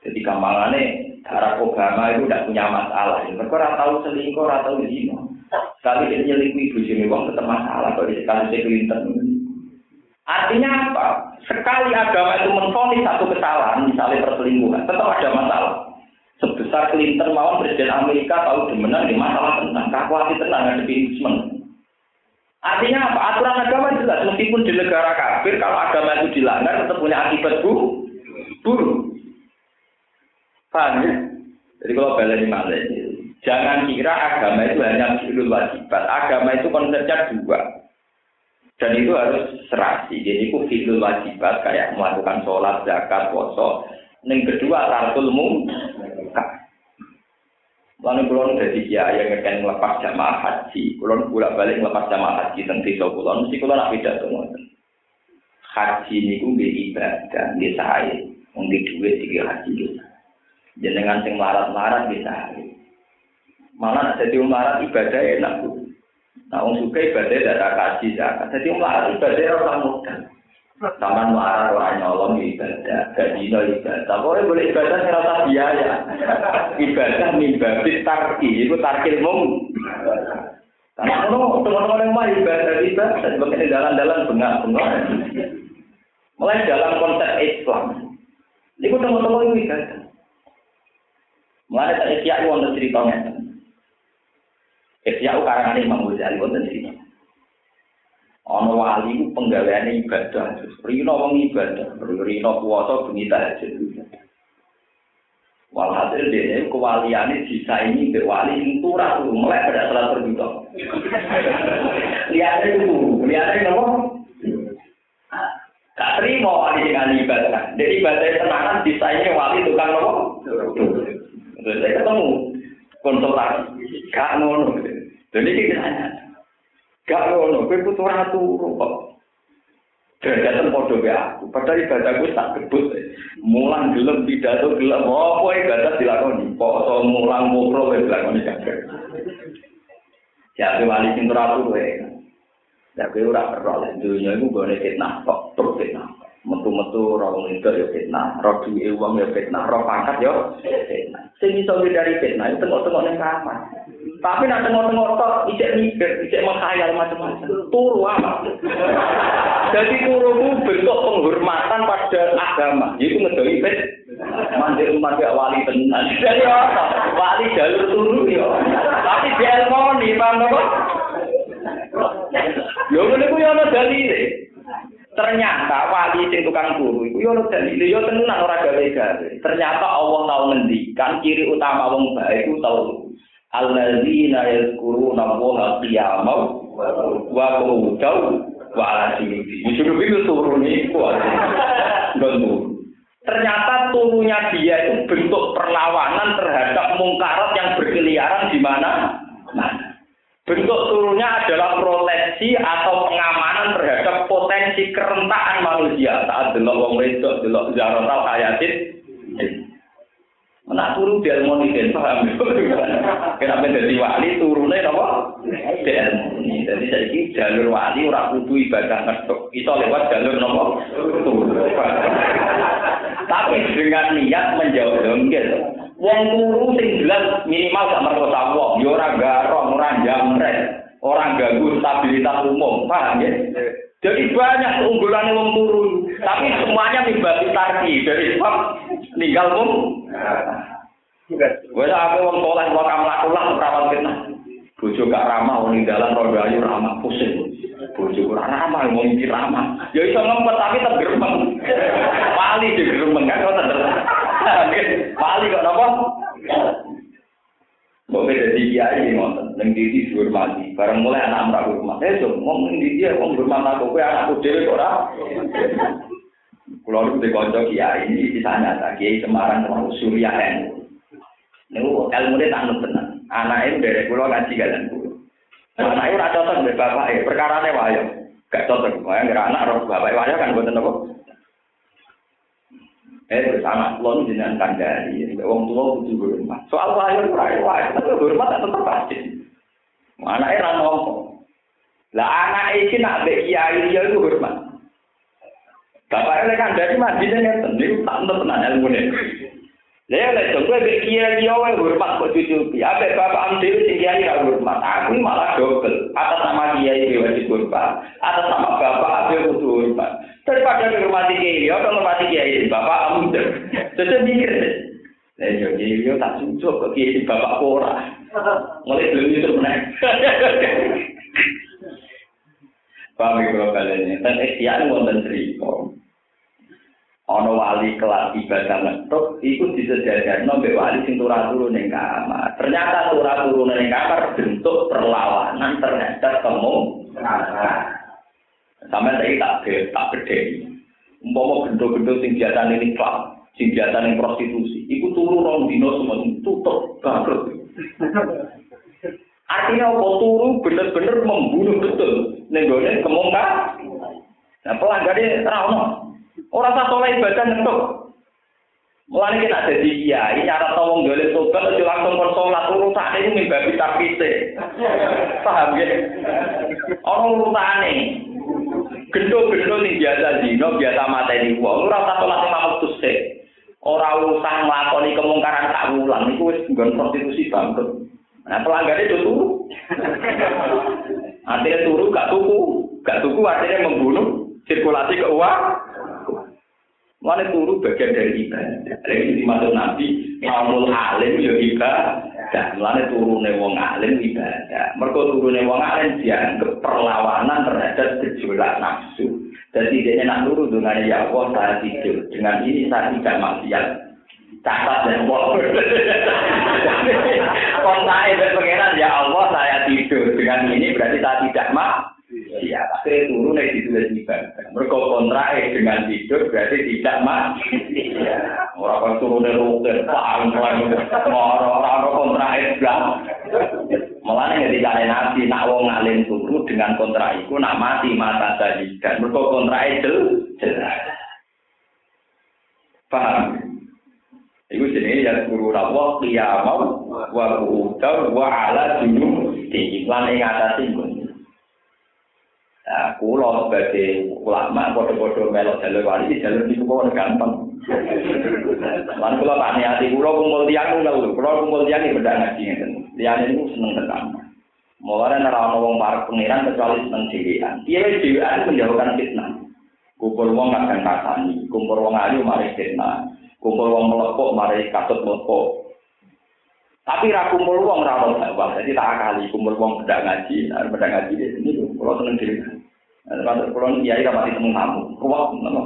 Jadi gampangannya darah Obama itu tidak punya masalah. Mereka orang tahu selingkuh, orang tahu zina. Sekali dia nyelingkuh ibu sini uang tetap masalah. Kalau sekali Clinton Artinya apa? Sekali agama itu menfonis satu kesalahan, misalnya perselingkuhan, tetap ada masalah. Sebesar Clinton mawon Presiden Amerika tahu demenan di masalah tentang kakuati tenang ada impeachment. Artinya apa? Aturan agama jelas, meskipun di negara kafir, kalau agama itu dilanggar tetap punya akibat buruk. Buruk. Paham ya? Jadi kalau balik malah jangan kira agama itu hanya fi'lul wajibat. Agama itu konsepnya dua. Dan itu harus serasi. Jadi itu fitur wajibat kayak melakukan sholat, zakat, puasa. Yang kedua tartul mungkar. Lalu kulon dari kiai yang akan melepas jamaah haji. Kulon bolak balik melepas jamaah haji tentang desa kulon. Mesti kulon nak beda semua. Haji ini pun ibadah, bisa saya. Mungkin duit tiga haji bisa. Jenengan sing marat-marat bisa. Malah ada di marat ibadah enak. Nah, orang suka ibadah tidak kaji zakat. Jadi orang ibadah orang muda. Sama marah orang nyolong ibadah, gaji no ibadah. Boleh boleh ibadah saya rasa biaya. Ibadah mimbabi tarki, itu tarkil mum. Karena teman-teman yang mah ibadah ibadah, sebagai dalam-dalam bengak-bengak. Mulai dalam konsep Islam. Itu teman-teman ibadah. Mulai tak siap untuk ceritanya. Ihya karangan Imam Ghazali wonten sini. Ana wali ku penggaweane ibadah, rino wong ibadah, rino puasa bengi tahajud. Walhasil dia kewaliannya disaingi ke wali yang turah tuh mulai pada salat berbuka. Lihatnya itu, lihatnya apa? Gak terima wali dengan ibadah. Jadi ibadah tenangan disaingi wali tukang apa? Saya ketemu konsultasi, gak ngono. Jadi kita tanya, gak ngono, gue butuh ratu kok. Derajatan podo ya aku. Padahal ibadahku tak kebut. Mulang gelem pidato gelem apa ibadah dilakoni. Poso mulang mukro wis dilakoni kabeh. Ya wali sing ora turu wae. Ya ora perlu lek dunya iku gone fitnah kok terus fitnah. Metu-metu wong itu ya fitnah, ora duwe wong ya fitnah, ora pangkat ya fitnah. Sing iso dari fitnah itu tengok-tengok ning kamar. Tapi nak tengok-tengok tok ijek mikir, ijek menghayal macam-macam. Turu apa? Jadi turu itu bentuk penghormatan pada agama. Itu ngedoi pet. Mandi umat ya wali tenan. Jadi apa? Wali jalur turu ya. Tapi dia elmoni, paham apa? Yo ngene ku yo ana dalile. Ternyata wali sing tukang turu iku yo ana dalile yo tenan ora gawe-gawe. Ternyata Allah tahu ngendikan ciri utama wong baik ku tau alladzina yazkuruna Allah qiyaman wa qu'udan wa ala junubi. Justru itu turun itu Ternyata turunnya dia itu bentuk perlawanan terhadap mungkarat yang berkeliaran di mana? Nah, bentuk turunnya adalah proteksi atau pengamanan terhadap potensi kerentakan manusia saat delok wong wedok, delok zarotal hayatin Nak turu di ilmu ini, paham? <laughs> Kenapa jadi wali turunnya apa? Di ilmu ini. Jadi saya ini jalur wali orang kudu ibadah ngetuk. Itu lewat jalur apa? Turun. <laughs> Tapi dengan niat menjauh dongkel. Wong turu sing jelas minimal gak merkosa wong. Ya orang garong, orang jamret. Orang ganggu stabilitas umum. Paham ya? Jadi banyak keunggulan yang turun, tapi semuanya mibati tarki dari sebab ninggal pun. Gue aku wong soleh kok kamlakulah perawat fitnah. Bojo gak ramah wong dalan rondo ayu ramah pusing. Bojo ora ramah wong iki ramah. Ya iso ngempet tapi tetep. Wali di gremeng kan tetep. Wali kok napa? Kok beda di kiai ngoten, ning didi dihormati. Bareng mulai anak ora hormat. Eh, so, wong ning didi wong hormat aku kowe anakku dhewe kok ora. Kulo niku dikonco kiai ini ditanya ta kiai Semarang sama Surya NU. Niku ilmu dia tak tenan. Anaknya dari kulo ngaji kalian kulo. Anaknya ora cocok mbek bapak e, perkarane wayo. Gak cocok, wae ngira anak roh bapak wayo kan boten apa. Eh bersama kulon dengan kandari, wong tua butuh hormat. Soal lahir rai rai, tapi hormat tak tetap pasti. Mana era nopo? Lah anak iki nak kiai dia itu hormat. Bapak ini kandari mah dia nyetan, dia tak tetap nanya ilmu negeri. Lha lek kowe mek kiai yo wae hormat kok cucuki. Ape bapak am dhewe sing kiai ra hormat. Aku malah dobel. Atas nama kiai dhewe wajib hormat. Atas nama bapak ape kudu hormat. Daripada menghormati kiai, yo menghormati kiai bapak am Terus mikir. Lah yo kiai yo tak cucuk kok kiai bapak ora. Mulai belum itu meneh. <laughs> Paham kalau kalian dan ikhtiar wonten cerita. Ana wali kelas ibadah metuk iku disejajarno mbek wali sing turah turu ning kamar. Ternyata turah turu ning kamar bentuk perlawanan terhadap temu Sampai saya tak tak beda. Umpama gendo-gendo sing biasa ini klub, sing biasa ning prostitusi, iku turu rong dino semua tutup bangkrut. Artinya apa turu bener-bener membunuh betul ning gone kemungka. Nah pelanggarnya ra Orang tak soleh ibadah ngetuk. Mulane kita ada di kiai, cara tolong golek tobat aja langsung kon salat urusan itu mimbabi tapite. Paham ya? Orang urutane. Gendo-gendo ning biasa dino, biasa mateni wong, ora usah salat lima waktu sik. Ora usah nglakoni kemungkaran tak ulang iku wis nggon prostitusi bangkrut. Nah, pelanggannya itu turu. artinya turu gak tuku, gak tuku artinya membunuh sirkulasi keuangan. Mana turu bagian dari ibadah. Jadi dimaksud Nabi, kaumul alim ya ibadah. ibadah. Mulane turune wong alim ibadah. Mergo turune wong alim dianggap perlawanan terhadap gejolak nafsu. Jadi dia nak turu dengan ya Allah saya tidur. Dengan ini saya tidak maksiat. Catat dan Allah. <laughs> Kontak pengenan ya Allah saya tidur. Dengan ini berarti saya tidak mak. Akhirnya turun dari ditulis ibadah. Mereka kontrak dengan tidur berarti tidak mati. Orang turun dari rukun, pelan pelan, orang orang kontrak Islam. Malah nih ketika nabi nak wong ngalim turu dengan kontrak itu nak mati mata tadi dan mereka kontrak itu jelas. Paham? Iku jenenge ya guru rawa qiyamah wa qu'udan wa ala junub lan ing atase Nah, kulo sebagai ulama bodoh-bodoh melok jalur wali jalur itu kok gampang. Lan kulo tak niati kulo kumpul tiang nunggu, kulo kumpul tiang ini beda ngaji. Tiang itu seneng tenan. Mulai nara wong para pengiran kecuali seneng dewean. Dia dewean menjauhkan fitnah. Kumpul wong akan kasani, kumpul wong ayu mari fitnah. Kumpul wong melepok mari katut melepok. Tapi ra kumpul wong ra dakwah. Jadi tak kali kumpul wong beda ngaji, beda ngaji di sini kulo seneng dhewe. Kalau kulon kiai mati temu tamu, ruwet nopo.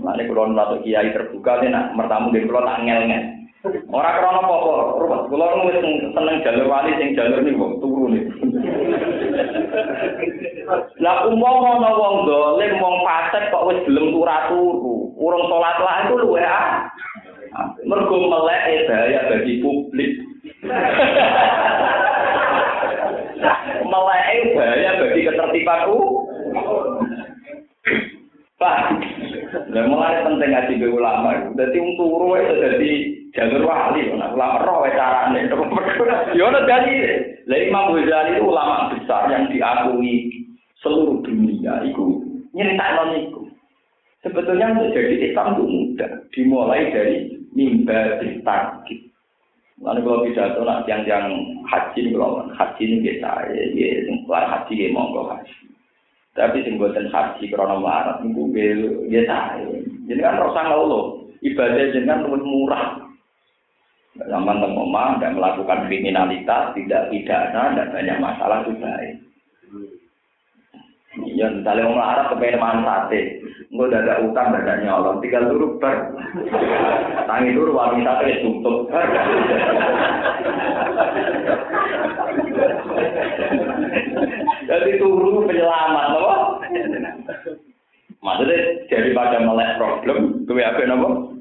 Mane kulon masuk kiai terbuka nih nak mertamu di kulon tak ngel ngel. Orang krono apa ruwet. Kulon wis seneng jalur wali sing jalur nih wong turu nih. Lah umpama ana wong dolim wong fasik kok wis gelem turu urung salat lah itu luwe ah. Mergo melek bahaya bagi publik. <laughs> melek bahaya bagi ketertibanku. Pak, lah mulai penting ngaji be ulama. Dadi wong turu itu dadi jalur wali, nah ulama roh wae carane. Yo ono dadi. Lah Imam Ghazali itu ulama besar yang diakui seluruh dunia itu nyeritakno niku. Sebetulnya untuk jadi Islam itu mudah, dimulai dari mimbar takik. Lalu kalau pidato nak yang haji ini kalau haji ini biasa ya, ya keluar haji ya monggo haji. Tapi sing buatan haji krono marat itu biasa ya. Jadi kan rasa ngeluh ibadah jenengan lebih murah. Zaman teman tidak melakukan kriminalitas, tidak pidana, dan banyak masalah itu baik. Ya, misalnya orang Arab kepengen makan sate, Enggak ada utang, ada nyolong, tinggal dulu ber. Tangi dulu wanita itu tutup. Jadi turu penyelamat, apa? Maksudnya daripada melek problem, gue apa nopo?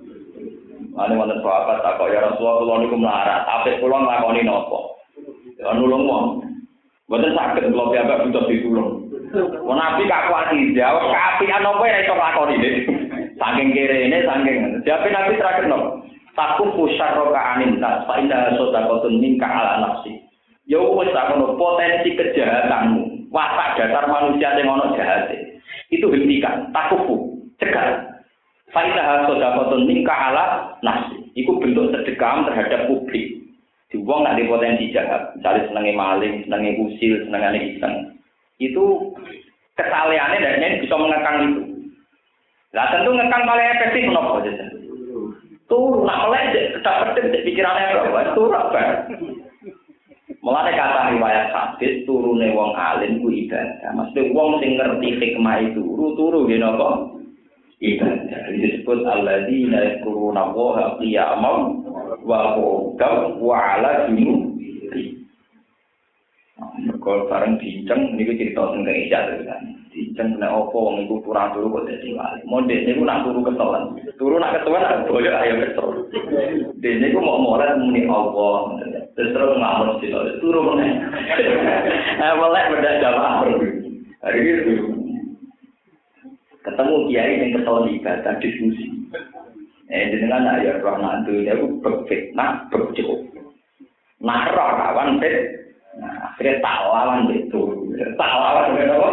Ane wonten sahabat tak ya Rasulullah kula niku melarat, tapi kula nglakoni nopo? Ya nulung wong. Saged kula piyambak butuh ditulung. Wong nabi gak kuat jawab kaapian apa ya iso lakoni iki. Saking kirene saking jawab nabi terakhir no. Taku pusar roka anin tas, pak indah soda kotun minka ala nafsi. Ya wis ngono potensi kejahatanmu, watak dasar manusia yang ono jahat. Itu hentikan, takufu, cegah. Faidah soda kotun minka ala nafsi. Iku bentuk sedekah terhadap publik. Di wong di potensi jahat, misalnya senengnya maling, senengnya usil, senengnya iseng itu kesalehannya dan ini bisa mengekang itu. Nah tentu ngekang paling efektif menapa aja. Tuh, nak melek tetap penting pikirannya apa? Tuh apa? Mulane kata riwayat hadis turune wong alim ku ibadah. Maksudnya wong sing ngerti hikmah itu turu turu nggih napa? Ibadah. Disebut alladzina yadhkuruna Allaha qiyaman wa qu'udan wa 'ala junubihim. Mergo bareng dinceng niku cerita teng Isya kan. Dinceng nek opo wong iku kurang turu kok dadi wali. Mondek niku nak turu ketelan. Turu nak ketelan nak boyo ayo kesel. Dene niku mau morat muni Allah. Terus terus ngamuk sih turu meneh. <laughs> Eh melek beda jamaah. Hari itu ketemu kiai yang kesel ibadah diskusi. Eh jenengan ayat roh nantu dia ku berfitnah berjauh. Nah kawan fit Nah, akhirnya tak lawan itu. Tak lawan itu apa?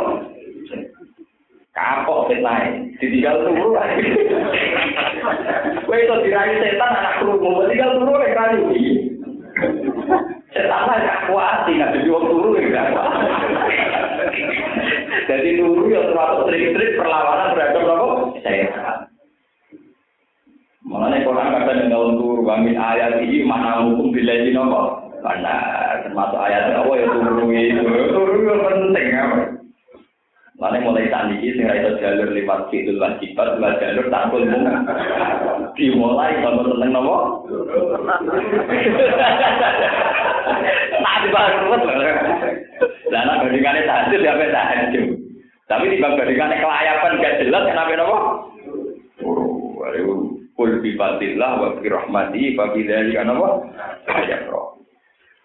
Kapok fitnah ditinggal turu lagi. Kowe itu dirayu setan anak turu, tinggal turu lagi rayu. Setan lah gak kuat sih, gak jadi wong turu gak Jadi turu ya termasuk trik-trik perlawanan terhadap apa? Setan. Mengenai Quran yang dalam turu wamin ayat ini mana hukum bila ini nopo. Karena termasuk ayat Allah ya turu itu. Turu itu penting apa? Mana mulai saat ini sing itu jalur lewat fi'il wajibat, lewat jalur takul mung. Dimulai kalau seneng nopo. Tak banget. Lah nek bandingane tahajud ya apa tahajud. Tapi di bandingane kelayapan gak jelas kenapa nopo? Oh, kul bi fadlillah wa bi rahmati fa bi dzalika napa? Ya.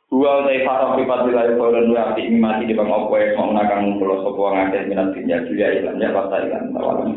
Dua utai farah bi fadlillah wa lan wa bi mati di bang opo mau nakang mulo sapa ngakeh minat dunya dunya ilan ya pasta ilan tawalan